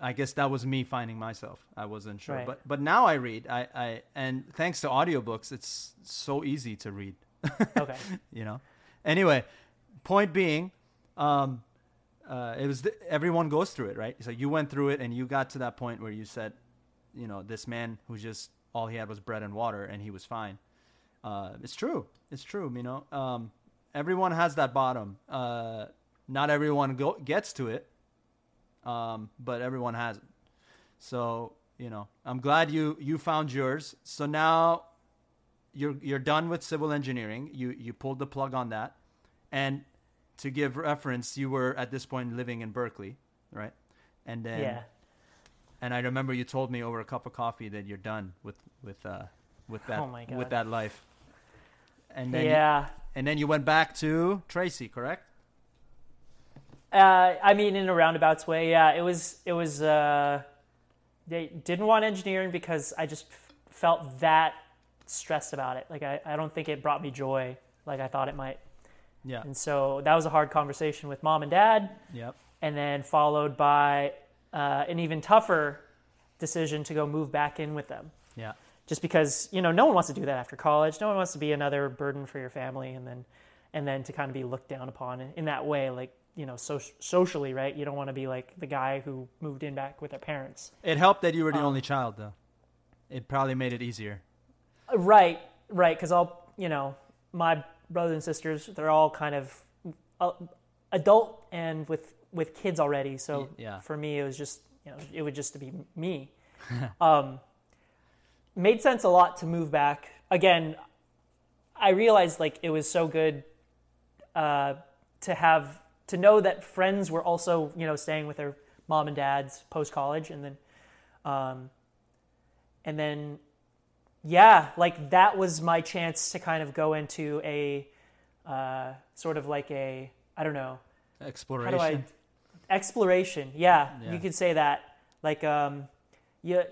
I guess that was me finding myself. I wasn't sure. Right. But but now I read. I I and thanks to audiobooks, it's so easy to read. Okay. you know. Anyway, point being, um, uh, it was th- everyone goes through it, right? So you went through it, and you got to that point where you said, you know, this man who just all he had was bread and water, and he was fine. Uh, it's true. It's true. You know, um, everyone has that bottom. Uh, not everyone go- gets to it, um, but everyone has it. So you know, I'm glad you you found yours. So now you're you're done with civil engineering. You you pulled the plug on that, and to give reference, you were at this point living in Berkeley, right? And then yeah. and I remember you told me over a cup of coffee that you're done with with uh with that Oh with that life. And then Yeah. And then you went back to Tracy, correct? Uh, I mean, in a roundabouts way, yeah. It was. It was. Uh, they didn't want engineering because I just f- felt that stressed about it. Like I, I don't think it brought me joy like I thought it might. Yeah. And so that was a hard conversation with mom and dad, Yep. and then followed by uh, an even tougher decision to go move back in with them. Yeah. Just because you know no one wants to do that after college. No one wants to be another burden for your family, and then and then to kind of be looked down upon in that way, like you know, so, socially, right? You don't want to be like the guy who moved in back with their parents. It helped that you were the Um, only child, though. It probably made it easier. Right, right. Because I'll, you know, my brothers and sisters, they're all kind of uh, adult and with with kids already. So yeah. for me, it was just, you know, it would just to be me. um, made sense a lot to move back. Again, I realized like it was so good uh, to have to know that friends were also, you know, staying with their mom and dads post college, and then, um, and then yeah, like that was my chance to kind of go into a uh, sort of like a I don't know Exploration. I exploration. Yeah, Yeah. you could say that. Like um, you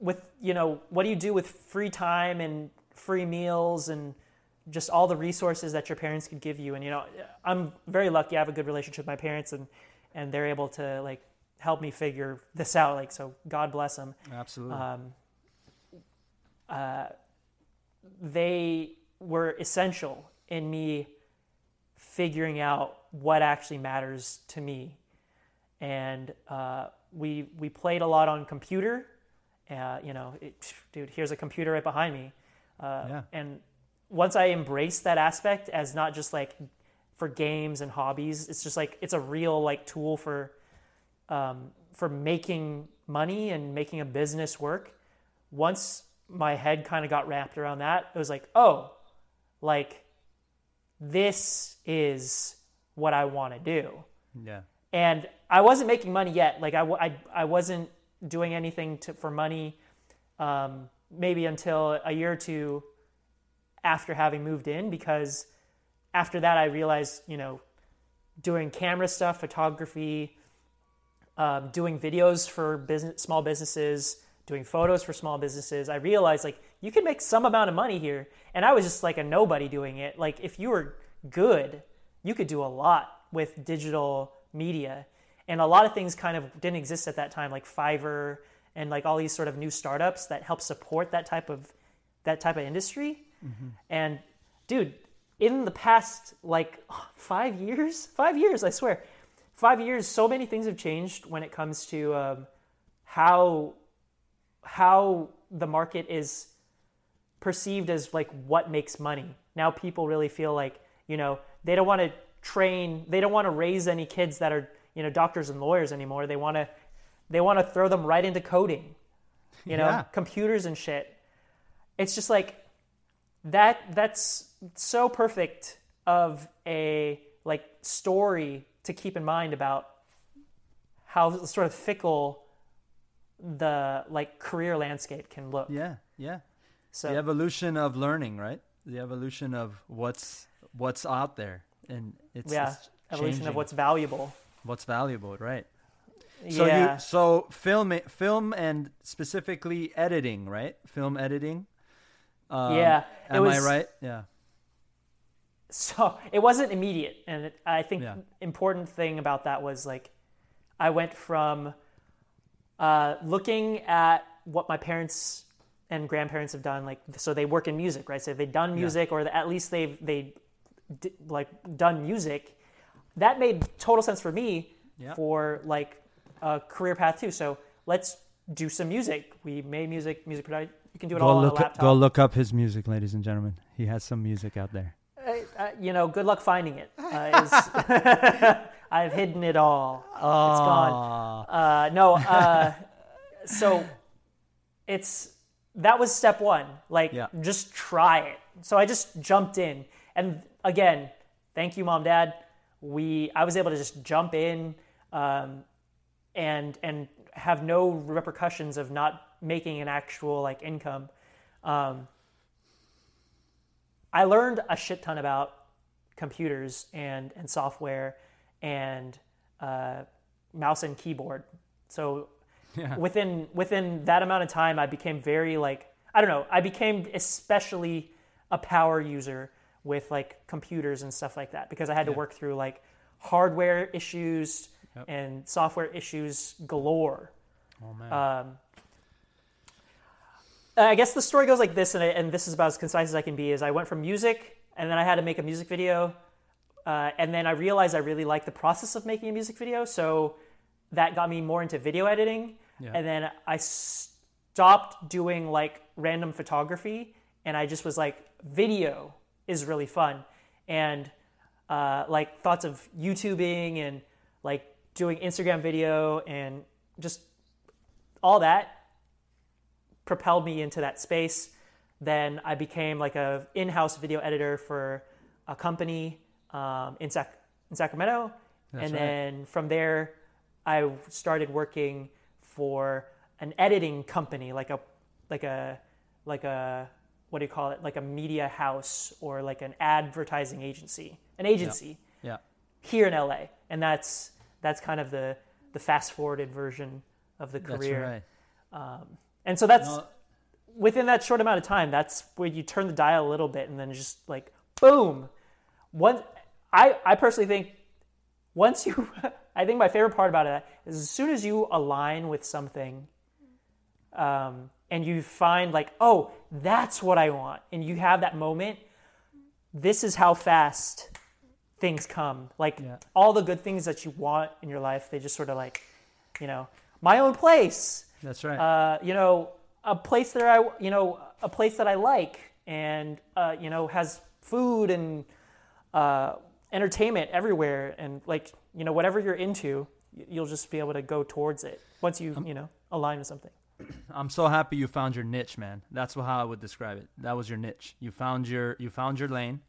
with you know what do you do with free time and free meals and just all the resources that your parents could give you. And you know, I'm very lucky. I have a good relationship with my parents, and and they're able to like help me figure this out. Like, so God bless them. Absolutely. Um, uh, they were essential in me figuring out what actually matters to me. And uh, we we played a lot on computer. Uh, you know, it, dude, here's a computer right behind me. Uh, Yeah. And once I embraced that aspect as not just like for games and hobbies, it's just like it's a real like tool for um, for making money and making a business work. Once my head kind of got wrapped around that, it was like, oh, like this is what I want to do. yeah. And I wasn't making money yet. Like I, I, I wasn't doing anything to, for money um, maybe until a year or two after having moved in because after that I realized, you know, doing camera stuff, photography, um, doing videos for business, small businesses, doing photos for small businesses, I realized like you can make some amount of money here. And I was just like a nobody doing it. Like if you were good, you could do a lot with digital media. And a lot of things kind of didn't exist at that time, like Fiverr and like all these sort of new startups that help support that type of that type of industry. And dude, in the past like five years, five years, I swear, five years, so many things have changed when it comes to um, how how the market is perceived as like what makes money. Now people really feel like you know they don't want to train, they don't want to raise any kids that are you know doctors and lawyers anymore. They want to they want to throw them right into coding, you know, Yeah. computers and shit. It's just like that that's so perfect of a like story to keep in mind about how sort of fickle the like career landscape can look. Yeah. Yeah. So the evolution of learning, right? The evolution of what's what's out there, and it's, yeah, it's evolution of what's valuable. What's valuable, right? So yeah. you so film film and specifically editing, right? Film editing. Um, Yeah, it Am I was- right? Yeah. so it wasn't immediate and it, i think Yeah. important thing about that was like i went from uh, looking at what my parents and grandparents have done like so they work in music right so they've done music or at least they've they d- like done music that made total sense for me Yeah. for like a career path too so let's do some music we made music music production you can do it all Go on a look laptop go look up his music, ladies and gentlemen. He has some music out there. uh, you know, good luck finding it. Uh, is- I've hidden it all. It's gone. Uh, no, uh, so it's that was step one. Like, Yeah. just try it. So I just jumped in, and again, thank you, mom, dad. We I was able to just jump in, um, and and have no repercussions of not making an actual like income. Um, I learned a shit ton about computers and, and software and uh, mouse and keyboard. So Yeah. within within that amount of time, I became very like I don't know. I became especially a power user with like computers and stuff like that because I had to work through like hardware issues Yep. and software issues galore. Oh man. Um, I guess the story goes like this, and, I, and this is about as concise as I can be. Is I went from music, and then I had to make a music video, uh, and then I realized I really liked the process of making a music video, so that got me more into video editing. Yeah. And then I stopped doing like random photography, and I just was like, video is really fun, and uh, like thoughts of YouTubing and like doing Instagram video and just all that propelled me into that space. Then I became like a in-house video editor for a company um, in, Sac- in Sacramento, That's and right. then from there, I started working for an editing company, like a like a like a what do you call it? Like a media house or like an advertising agency, an agency yeah. here in LA, and that's that's kind of the the fast forwarded version of the That's career. right. And so that's No, within that short amount of time, that's where you turn the dial a little bit, and then just like boom. One, I I personally think once you, I think my favorite part about it is as soon as you align with something, um, and you find like, oh, that's what I want, and you have that moment. This is how fast things come. Like Yeah. all the good things that you want in your life, they just sort of like, you know, my own place That's right. uh, you know, a place that I, you know, a place that I like, and uh, you know, has food and uh, entertainment everywhere, and like, you know, whatever you're into, you'll just be able to go towards it once you, you know, align with something. I'm so happy you found your niche, man. That's how I would describe it. That was your niche. You found your you found your lane.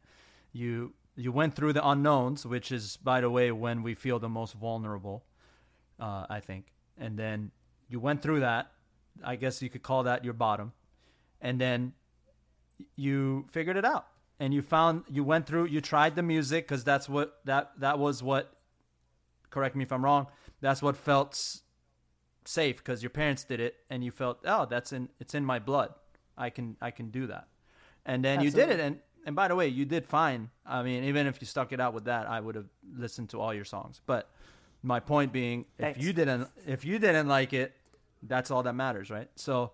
You you went through the unknowns, which is, by the way, when we feel the most vulnerable. Uh, I think, and then you went through that. I guess you could call that your bottom, and then you figured it out. And you found you went through. You tried the music because that's what that that was what. Correct me if I'm wrong. That's what felt safe because your parents did it and you felt oh that's in it's in my blood. I can i can do that. And then you did it and and by the way you did fine. I mean even if you stuck it out with that i would have listened to all your songs. But my point being if you didn't if you didn't like it that's all that matters right? So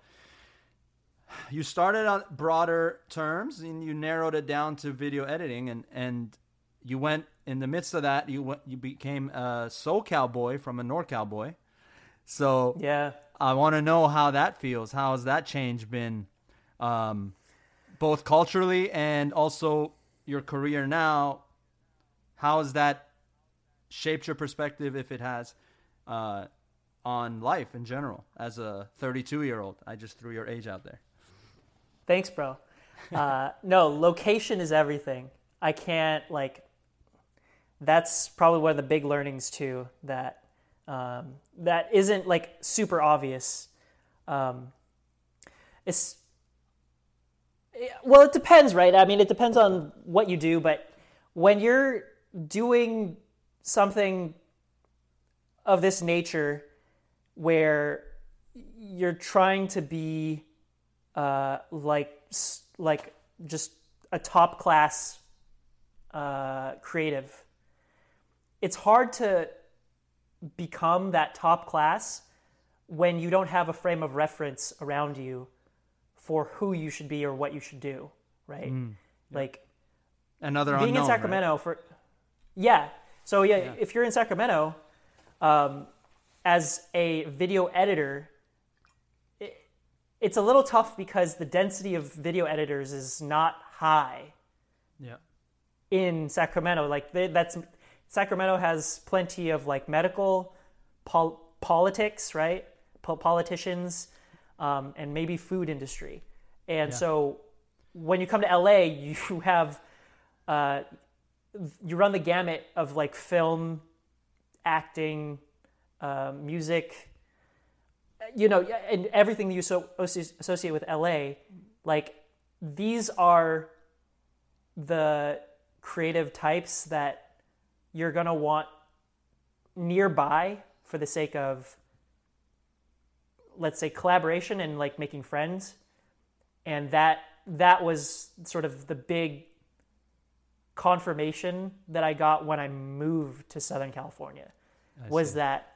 you started on broader terms and you narrowed it down to video editing and and you went in the midst of that you went you became a SoCal boy from a norcal boy so Yeah. I want to know how that feels. How has that change been, um, both culturally and also your career now? How has that shaped your perspective, if it has, uh, on life in general as a 32 year old? I just threw your age out there. Thanks, bro. Uh, no, location is everything. I can't like. That's probably one of the big learnings too. That um, that isn't like super obvious. Um, it's well, it depends, right? I mean, it depends on what you do, but when you're doing something of this nature, where you're trying to be uh, like like just a top class uh, creative. It's hard to become that top class when you don't have a frame of reference around you for who you should be or what you should do, right? Like Another being unknown, in right? Sacramento for yeah. So yeah, if you're in Sacramento, um, as a video editor, it, it's a little tough because the density of video editors is not high Yeah. in Sacramento. Like they, that's Sacramento has plenty of like medical, pol- politics, right? Po- politicians, um, and maybe food industry. And Yeah. so when you come to LA, you have uh, you run the gamut of like film, acting, uh, music, you know, and everything that you so associate with LA. Like these are the creative types that you're going to want nearby for the sake of let's say collaboration and like making friends. And that that was sort of the big confirmation that I got when I moved to Southern California I was see. that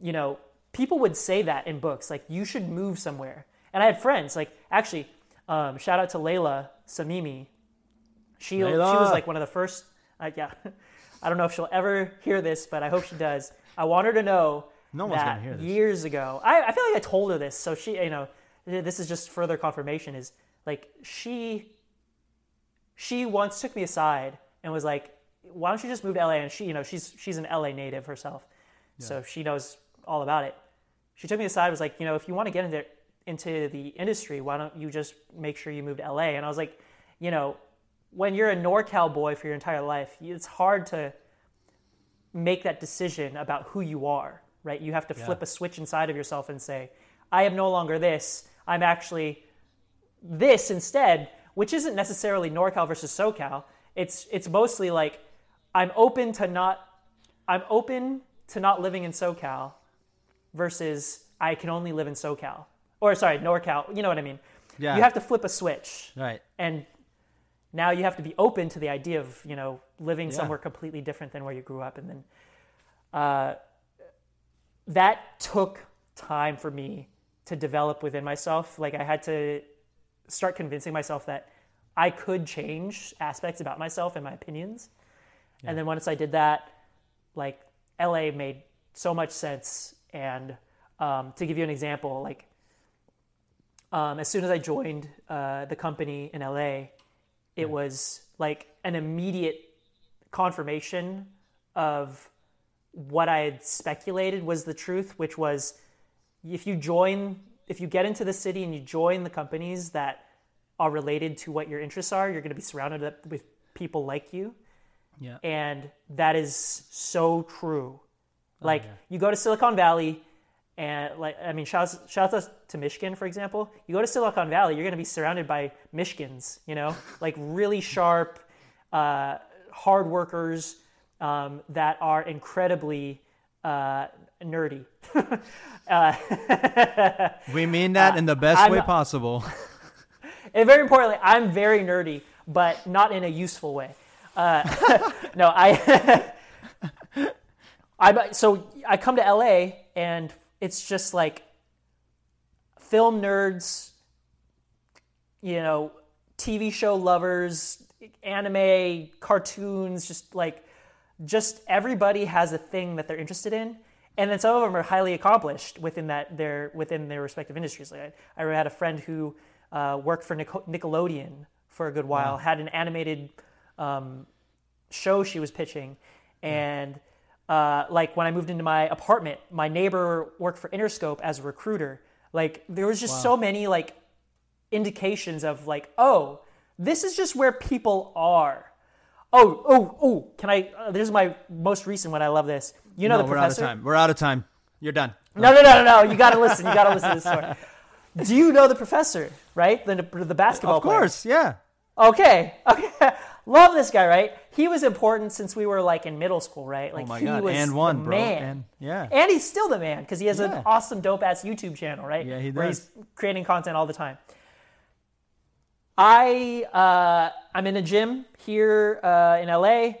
you know people would say that in books like you should move somewhere. And I had friends like actually um, shout out to Layla Samimi. She she was like one of the first uh, yeah I don't know if she'll ever hear this but I hope she does I want her to know No one's that gonna hear this. years ago I, I feel like I told her this so she you know this is just further confirmation is like she she once took me aside and was like, "Why don't you just move to LA?" And she, you know, she's she's an LA native herself, so she knows all about it. She took me aside, was like, "You know, if you want to get into into the industry, why don't you just make sure you move to LA?" And I was like, "You know, when you're a NorCal boy for your entire life, it's hard to make that decision about who you are, right? You have to flip Yeah. a switch inside of yourself and say, I am no longer this. I'm actually this instead, which isn't necessarily NorCal versus SoCal. It's it's mostly like I'm open to not I'm open to not living in SoCal versus I can only live in SoCal. Or sorry, NorCal. You know what I mean? Yeah. You have to flip a switch, Right. and now you have to be open to the idea of you know living Yeah. somewhere completely different than where you grew up, and then uh, that took time for me to develop within myself. Like I had to start convincing myself that I could change aspects about myself and my opinions. And then once I did that, like LA made so much sense. And um, to give you an example, like um, as soon as I joined uh, the company in LA, it was like an immediate confirmation of what I had speculated was the truth, which was if you join, if you get into the city and you join the companies that are related to what your interests are, you're going to be surrounded with people like you. Yeah. And that is so true. Oh, like yeah. you go to Silicon Valley and like I mean shout out, to Michigan for example. You go to Silicon Valley, you're going to be surrounded by Michigans, you know? like really sharp uh, hard workers um, that are incredibly uh, nerdy. uh, We mean that in the best I'm way possible. and very importantly, I'm very nerdy, but not in a useful way. Uh, no, I, I. So I come to LA, and it's just like film nerds, you know, TV show lovers, anime, cartoons, just like, just everybody has a thing that they're interested in. And then some of them are highly accomplished within that their within their respective industries. Like I, I had a friend who uh, worked for Nickelodeon for a good while, had an animated um, show she was pitching, and uh, like when I moved into my apartment, my neighbor worked for Interscope as a recruiter. Like there was just so many like indications of like, oh, this is just where people are. Oh, oh, oh! Can I? Uh, this is my most recent one. I love this. You know no, the we're out of time. We're out of time. You're done. No, no, no, no, no! You got to listen. You got to listen to this story. Do you know the professor? Right, the the basketball Of player. course, yeah. Okay, okay. Love this guy, right? He was important since we were like in middle school, right? Like Oh my he god. was And one, the bro. man. And yeah. And he's still the man because he has Yeah. an awesome, dope ass YouTube channel, right? Yeah, he Where does. he's creating content all the time. I uh, I'm in a gym here uh, in LA.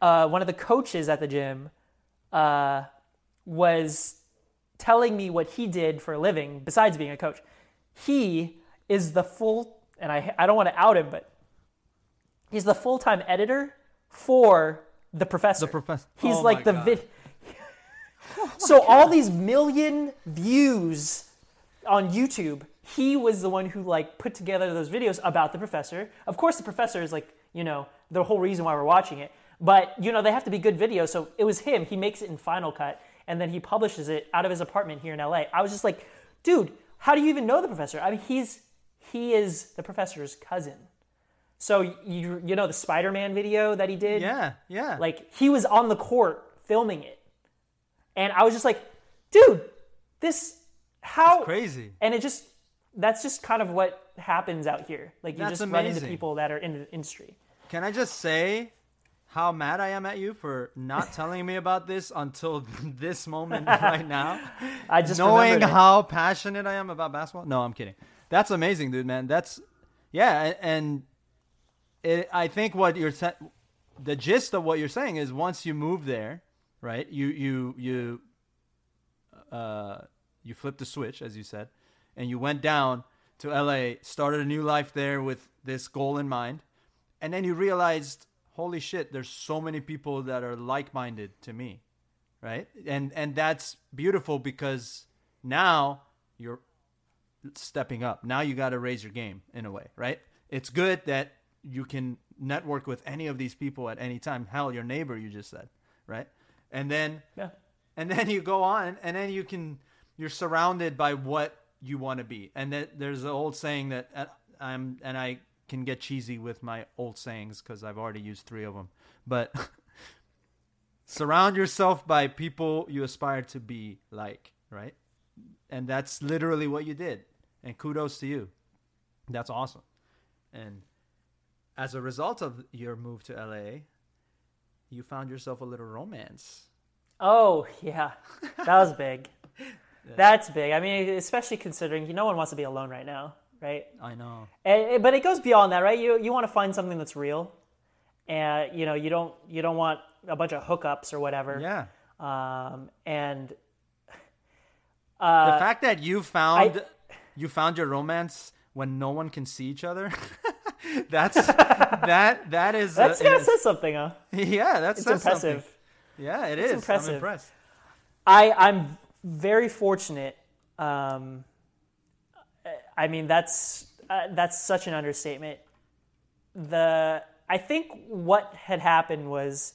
Uh, one of the coaches at the gym uh, was telling me what he did for a living besides being a coach. He is the full, and I I don't want to out him, but he's the full time editor for the professor. The professor. He's Oh like the God. vid. Oh so all these million views on YouTube, he was the one who like put together those videos about the professor. Of course, the professor is like you know the whole reason why we're watching it. But you know they have to be good videos. So it was him. He makes it in Final Cut and then he publishes it out of his apartment here in LA. I was just like, dude, how do you even know the professor? I mean, he's he is the professor's cousin. So you you know the Spider-Man video that he did? Yeah, yeah. Like he was on the court filming it. And I was just like, dude, this how crazy. And it just that's just kind of what happens out here. Like you That's just run into people that are in the industry. Can I just say how mad I am at you for not telling me about this until this moment right now? I just knowing how passionate I am about basketball. No, I'm kidding. That's amazing, dude, man. That's yeah, and it, I think what you're the gist of what you're saying is once you move there, right? You you you uh you flipped the switch as you said, and you went down to LA, started a new life there with this goal in mind, and then you realized, holy shit, there's so many people that are like-minded to me right and and that's beautiful because now you're stepping up now you got to raise your game in a way right it's good that you can network with any of these people at any time. Hell your neighbor you just said right? And then Yeah. and then you go on and then you can you're surrounded by what you want to be. And that there's an old saying that uh, i'm and i can get cheesy with my old sayings because i've already used three of them but surround yourself by people you aspire to be like right? And that's literally what you did. And kudos to you. That's awesome. And as a result of your move to la you found yourself a little romance Oh yeah, that was big. That's big. I mean, especially considering no one wants to be alone right now, right? I know. And, but it goes beyond that, right? You you want to find something that's real, and you know you don't you don't want a bunch of hookups or whatever. Yeah. Um, and the fact that you found you found your romance when no one can see each other. that's that that is that's uh, yeah, is- says something, huh? yeah that's It's says something. impressive. Yeah, it is. impressive. I'm impressed. I I'm very fortunate. Um, I mean that's uh, that's such an understatement. The I think what had happened was,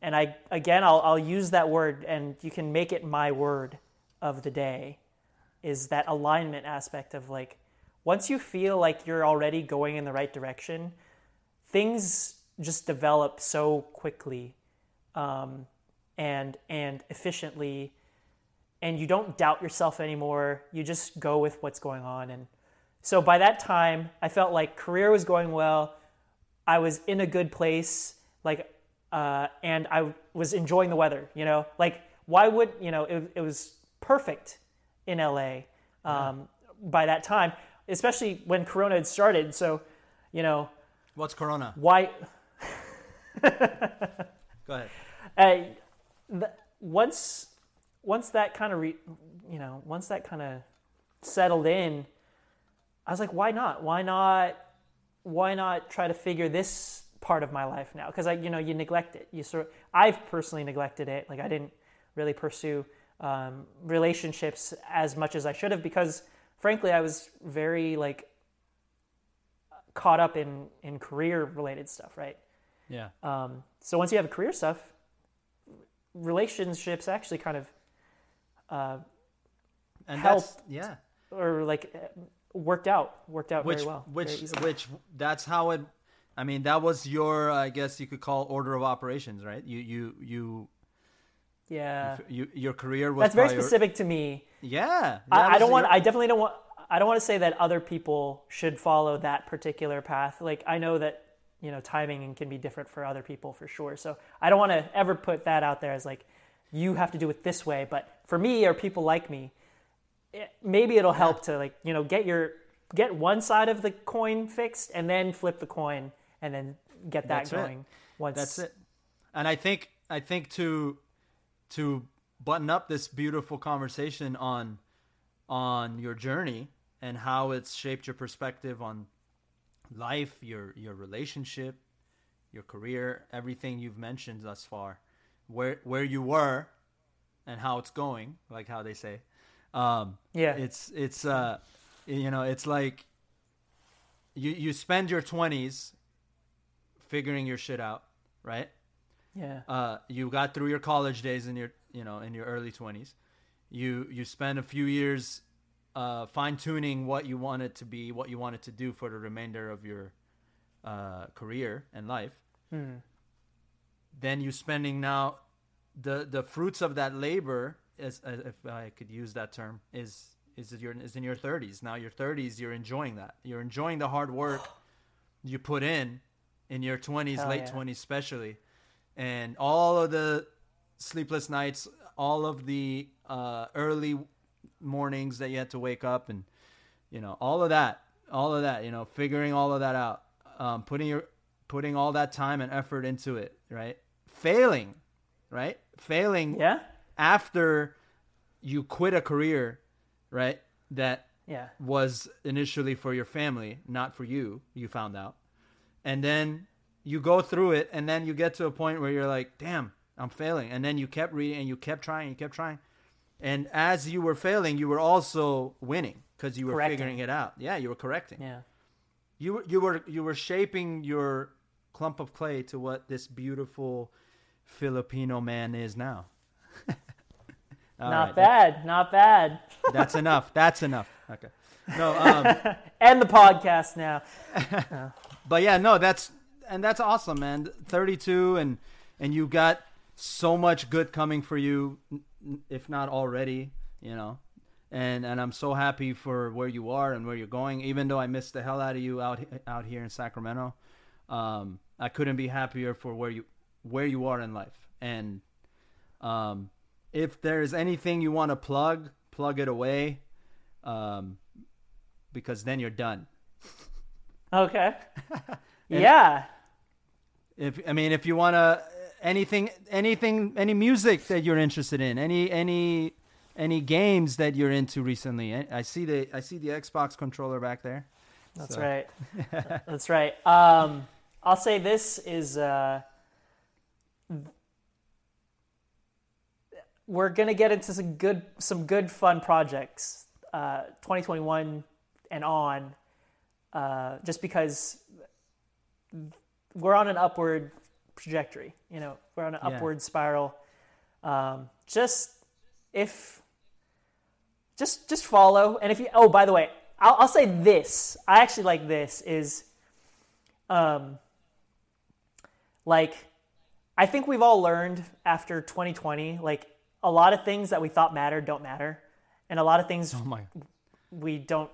and I again I'll I'll use that word, and you can make it my word of the day, is that alignment aspect of like once you feel like you're already going in the right direction, things just develop so quickly um, and and efficiently and you don't doubt yourself anymore. You just go with what's going on. And so by that time i felt like career was going well. I was in a good place like uh, and i was enjoying the weather you know? Like why would you know it, it was perfect in la um, by that time especially when corona had started so you know. What's Corona? why Go ahead. uh, th- once once that kind of re- you know once that kind of settled in i was like why not? Why not why not try to figure this part of my life now? Because i you know you neglect it. You sort Of, i've personally neglected it. Like i didn't really pursue um, relationships as much as i should have because frankly i was very like caught up in in career related stuff right Yeah. um, so once you have career stuff, relationships actually kind of and help. that's yeah. or like uh, worked out, worked out Which very well. which easily. which that's how it I mean that was your I guess you could call order of operations, right? You you you yeah, you your career was that's very prior- specific to me. Yeah. I, I don't want. your- I definitely don't want. I don't want to say that other people should follow that particular path. Like I know that you know timing can be different for other people for sure. So I don't want to ever put that out there as like you have to do it this way. But for me or people like me, it, maybe it'll help to like you know get your get one side of the coin fixed and then flip the coin and then get that That's it. going. Once That's it. And I think I think to to button up this beautiful conversation on on your journey and how it's shaped your perspective on life, your your relationship, your career, everything you've mentioned thus far, where where you were and how it's going, like how they say. Um Yeah. It's it's uh you know, it's like you you spend your 20s figuring your shit out, right? Yeah. uh, you got through your college days in your you know in your early 20s you you spend a few years uh, fine tuning what you wanted to be what you wanted to do for the remainder of your uh, career and life. Then you spending now the the fruits of that labor is uh, if I could use that term is is your is in your 30s now your 30s you're enjoying that. You're enjoying the hard work you put in in your 20s Hell late yeah. 20s especially and all of the sleepless nights all of the uh, early mornings that you had to wake up and you know all of that all of that you know figuring all of that out um, putting your putting all that time and effort into it right failing right failing Yeah. after you quit a career right that Yeah. was initially for your family, not for you, you found out. And then you go through it and then you get to a point where you're like, "Damn, I'm failing." And then you kept reading and you kept trying, you kept trying. And as you were failing, you were also winning because you were Correcting. figuring it out. Yeah, you were correcting. Yeah. You were you were you were shaping your clump of clay to what this beautiful Filipino man is now. Not right, bad. Not bad. That's enough. That's enough. Okay. No, um End the podcast now. but yeah, no, that's and that's awesome, man. 32 and and you got so much good coming for you if not already, you know. And and I'm so happy for where you are and where you're going even though I missed the hell out of you out out here in Sacramento. Um I couldn't be happier for where you where you are in life. And um if there's anything you want to plug, plug it away. Um because then you're done. Okay. yeah. If I mean, if you want to anything, anything, any music that you're interested in, any any any games that you're into recently. I I see the I see the Xbox controller back there. That's So- right. That's right. Um, I'll say this is uh, we're gonna get into some good some good fun projects, uh, 2021 and on, uh, just because we're on an upward trajectory. You know, we're on an Yeah. upward spiral. Um, just if just just follow and if you oh by the way I'll, I'll say this i actually like this is um like i think we've all learned after 2020 like a lot of things that we thought mattered don't matter and a lot of things Oh my. we don't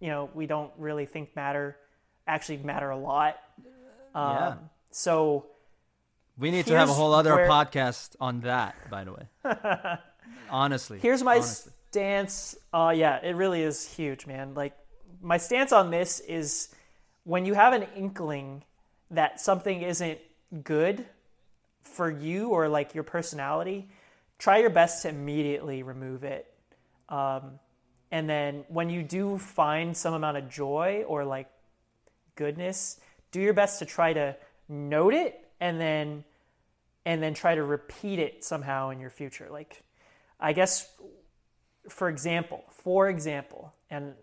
you know we don't really think matter actually matter a lot um, Yeah. so We need to have a whole other where- podcast on that, by the way. Honestly. Here's my honestly. stance. Uh, yeah, it really is huge, man. Like, my stance on this is when you have an inkling that something isn't good for you or like your personality, try your best to immediately remove it. Um, and then when you do find some amount of joy or like goodness, do your best to try to note it and then and then try to repeat it somehow in your future. Like I guess for example, for example, and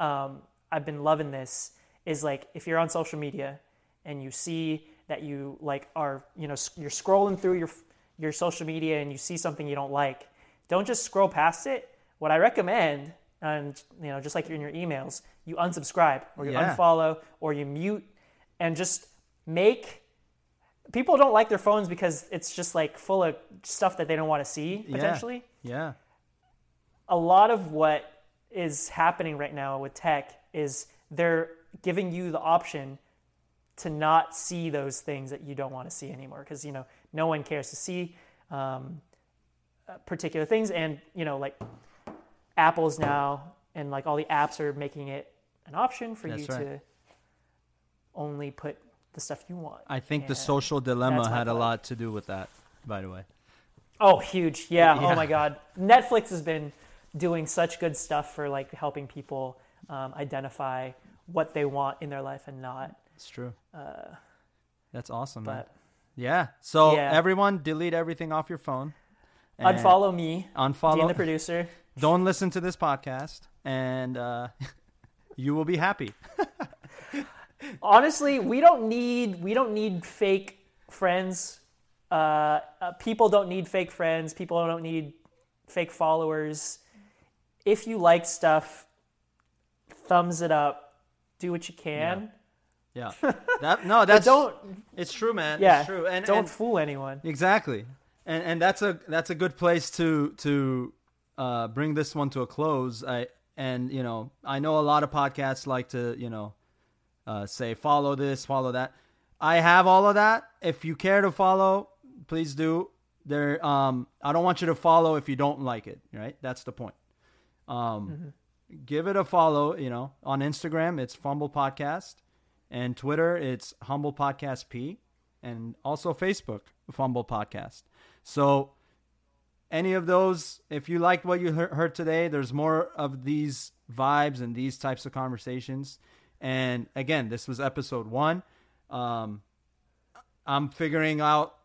um, I've been loving this is like if you're on social media and you see that you like are you know you're scrolling through your your social media and you see something you don't like, don't just scroll past it. What I recommend, and you know, just like in your emails, you unsubscribe or you Yeah. unfollow or you mute, and just make people don't like their phones because it's just like full of stuff that they don't want to see potentially Yeah. a lot of what is happening right now with tech is they're giving you the option to not see those things that you don't want to see anymore because you know no one cares to see um, uh, particular things and you know like apple's now and like all the apps are making it an option for That's you right. to only put the stuff you want I think the social dilemma had a lot to do with that, by the way. Oh, huge. Yeah. Yeah. Oh my God. Netflix has been doing such good stuff for like helping people um, identify what they want in their life and not. It's true. That's awesome, man. Uh, But Yeah. So Yeah. everyone, delete everything off your phone. unfollow me, Unfollow. Dean the producer. Don't listen to this podcast, and uh, you will be happy. Honestly, we don't need we don't need fake friends. Uh, uh, people don't need fake friends. People don't need fake followers. If you like stuff, thumbs it up. Do what you can. Yeah. That no, that's don't It's true, man. yeah. It's true. And don't and- fool anyone. Exactly, and and that's a that's a good place to to uh, bring this one to a close. I and you know I know a lot of podcasts like to you know uh, say follow this, follow that. I have all of that. If you care to follow, please do. There, um, I don't want you to follow if you don't like it. Right? That's the point. Um, give it a follow. You know, on Instagram it's pHumble Podcast, and Twitter it's Humble Podcast P, and also Facebook pHumble Podcast. So, any of those, if you liked what you heard today, there's more of these vibes and these types of conversations. And again, this was episode one. Um, I'm figuring out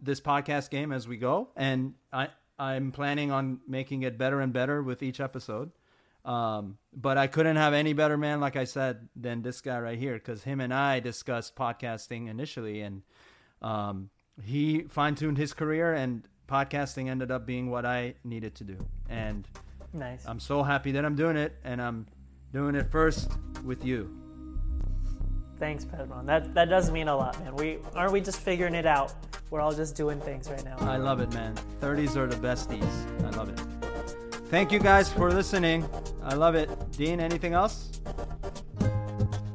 this podcast game as we go, and I I'm planning on making it better and better with each episode. Um, but I couldn't have any better man, like I said, than this guy right here, because him and I discussed podcasting initially, and um, he fine tuned his career, and podcasting ended up being what I needed to do. And Nice. I'm so happy that I'm doing it, and I'm doing it first with you. Thanks, Pedron. That that does mean a lot, man. We aren't we just figuring it out? We're all just doing things right now. I love it, man. 30s are the besties. I love it. Thank you guys for listening. I love it. Dean, anything else?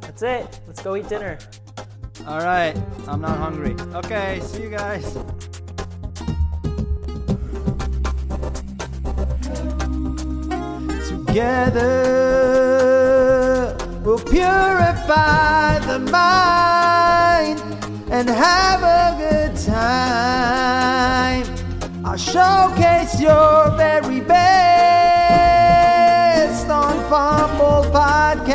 That's it. Let's go eat dinner. All right. I'm not hungry. Okay. See you guys. Together. Will purify the mind, and have a good time. I'll showcase your very best on pHumble Podcast.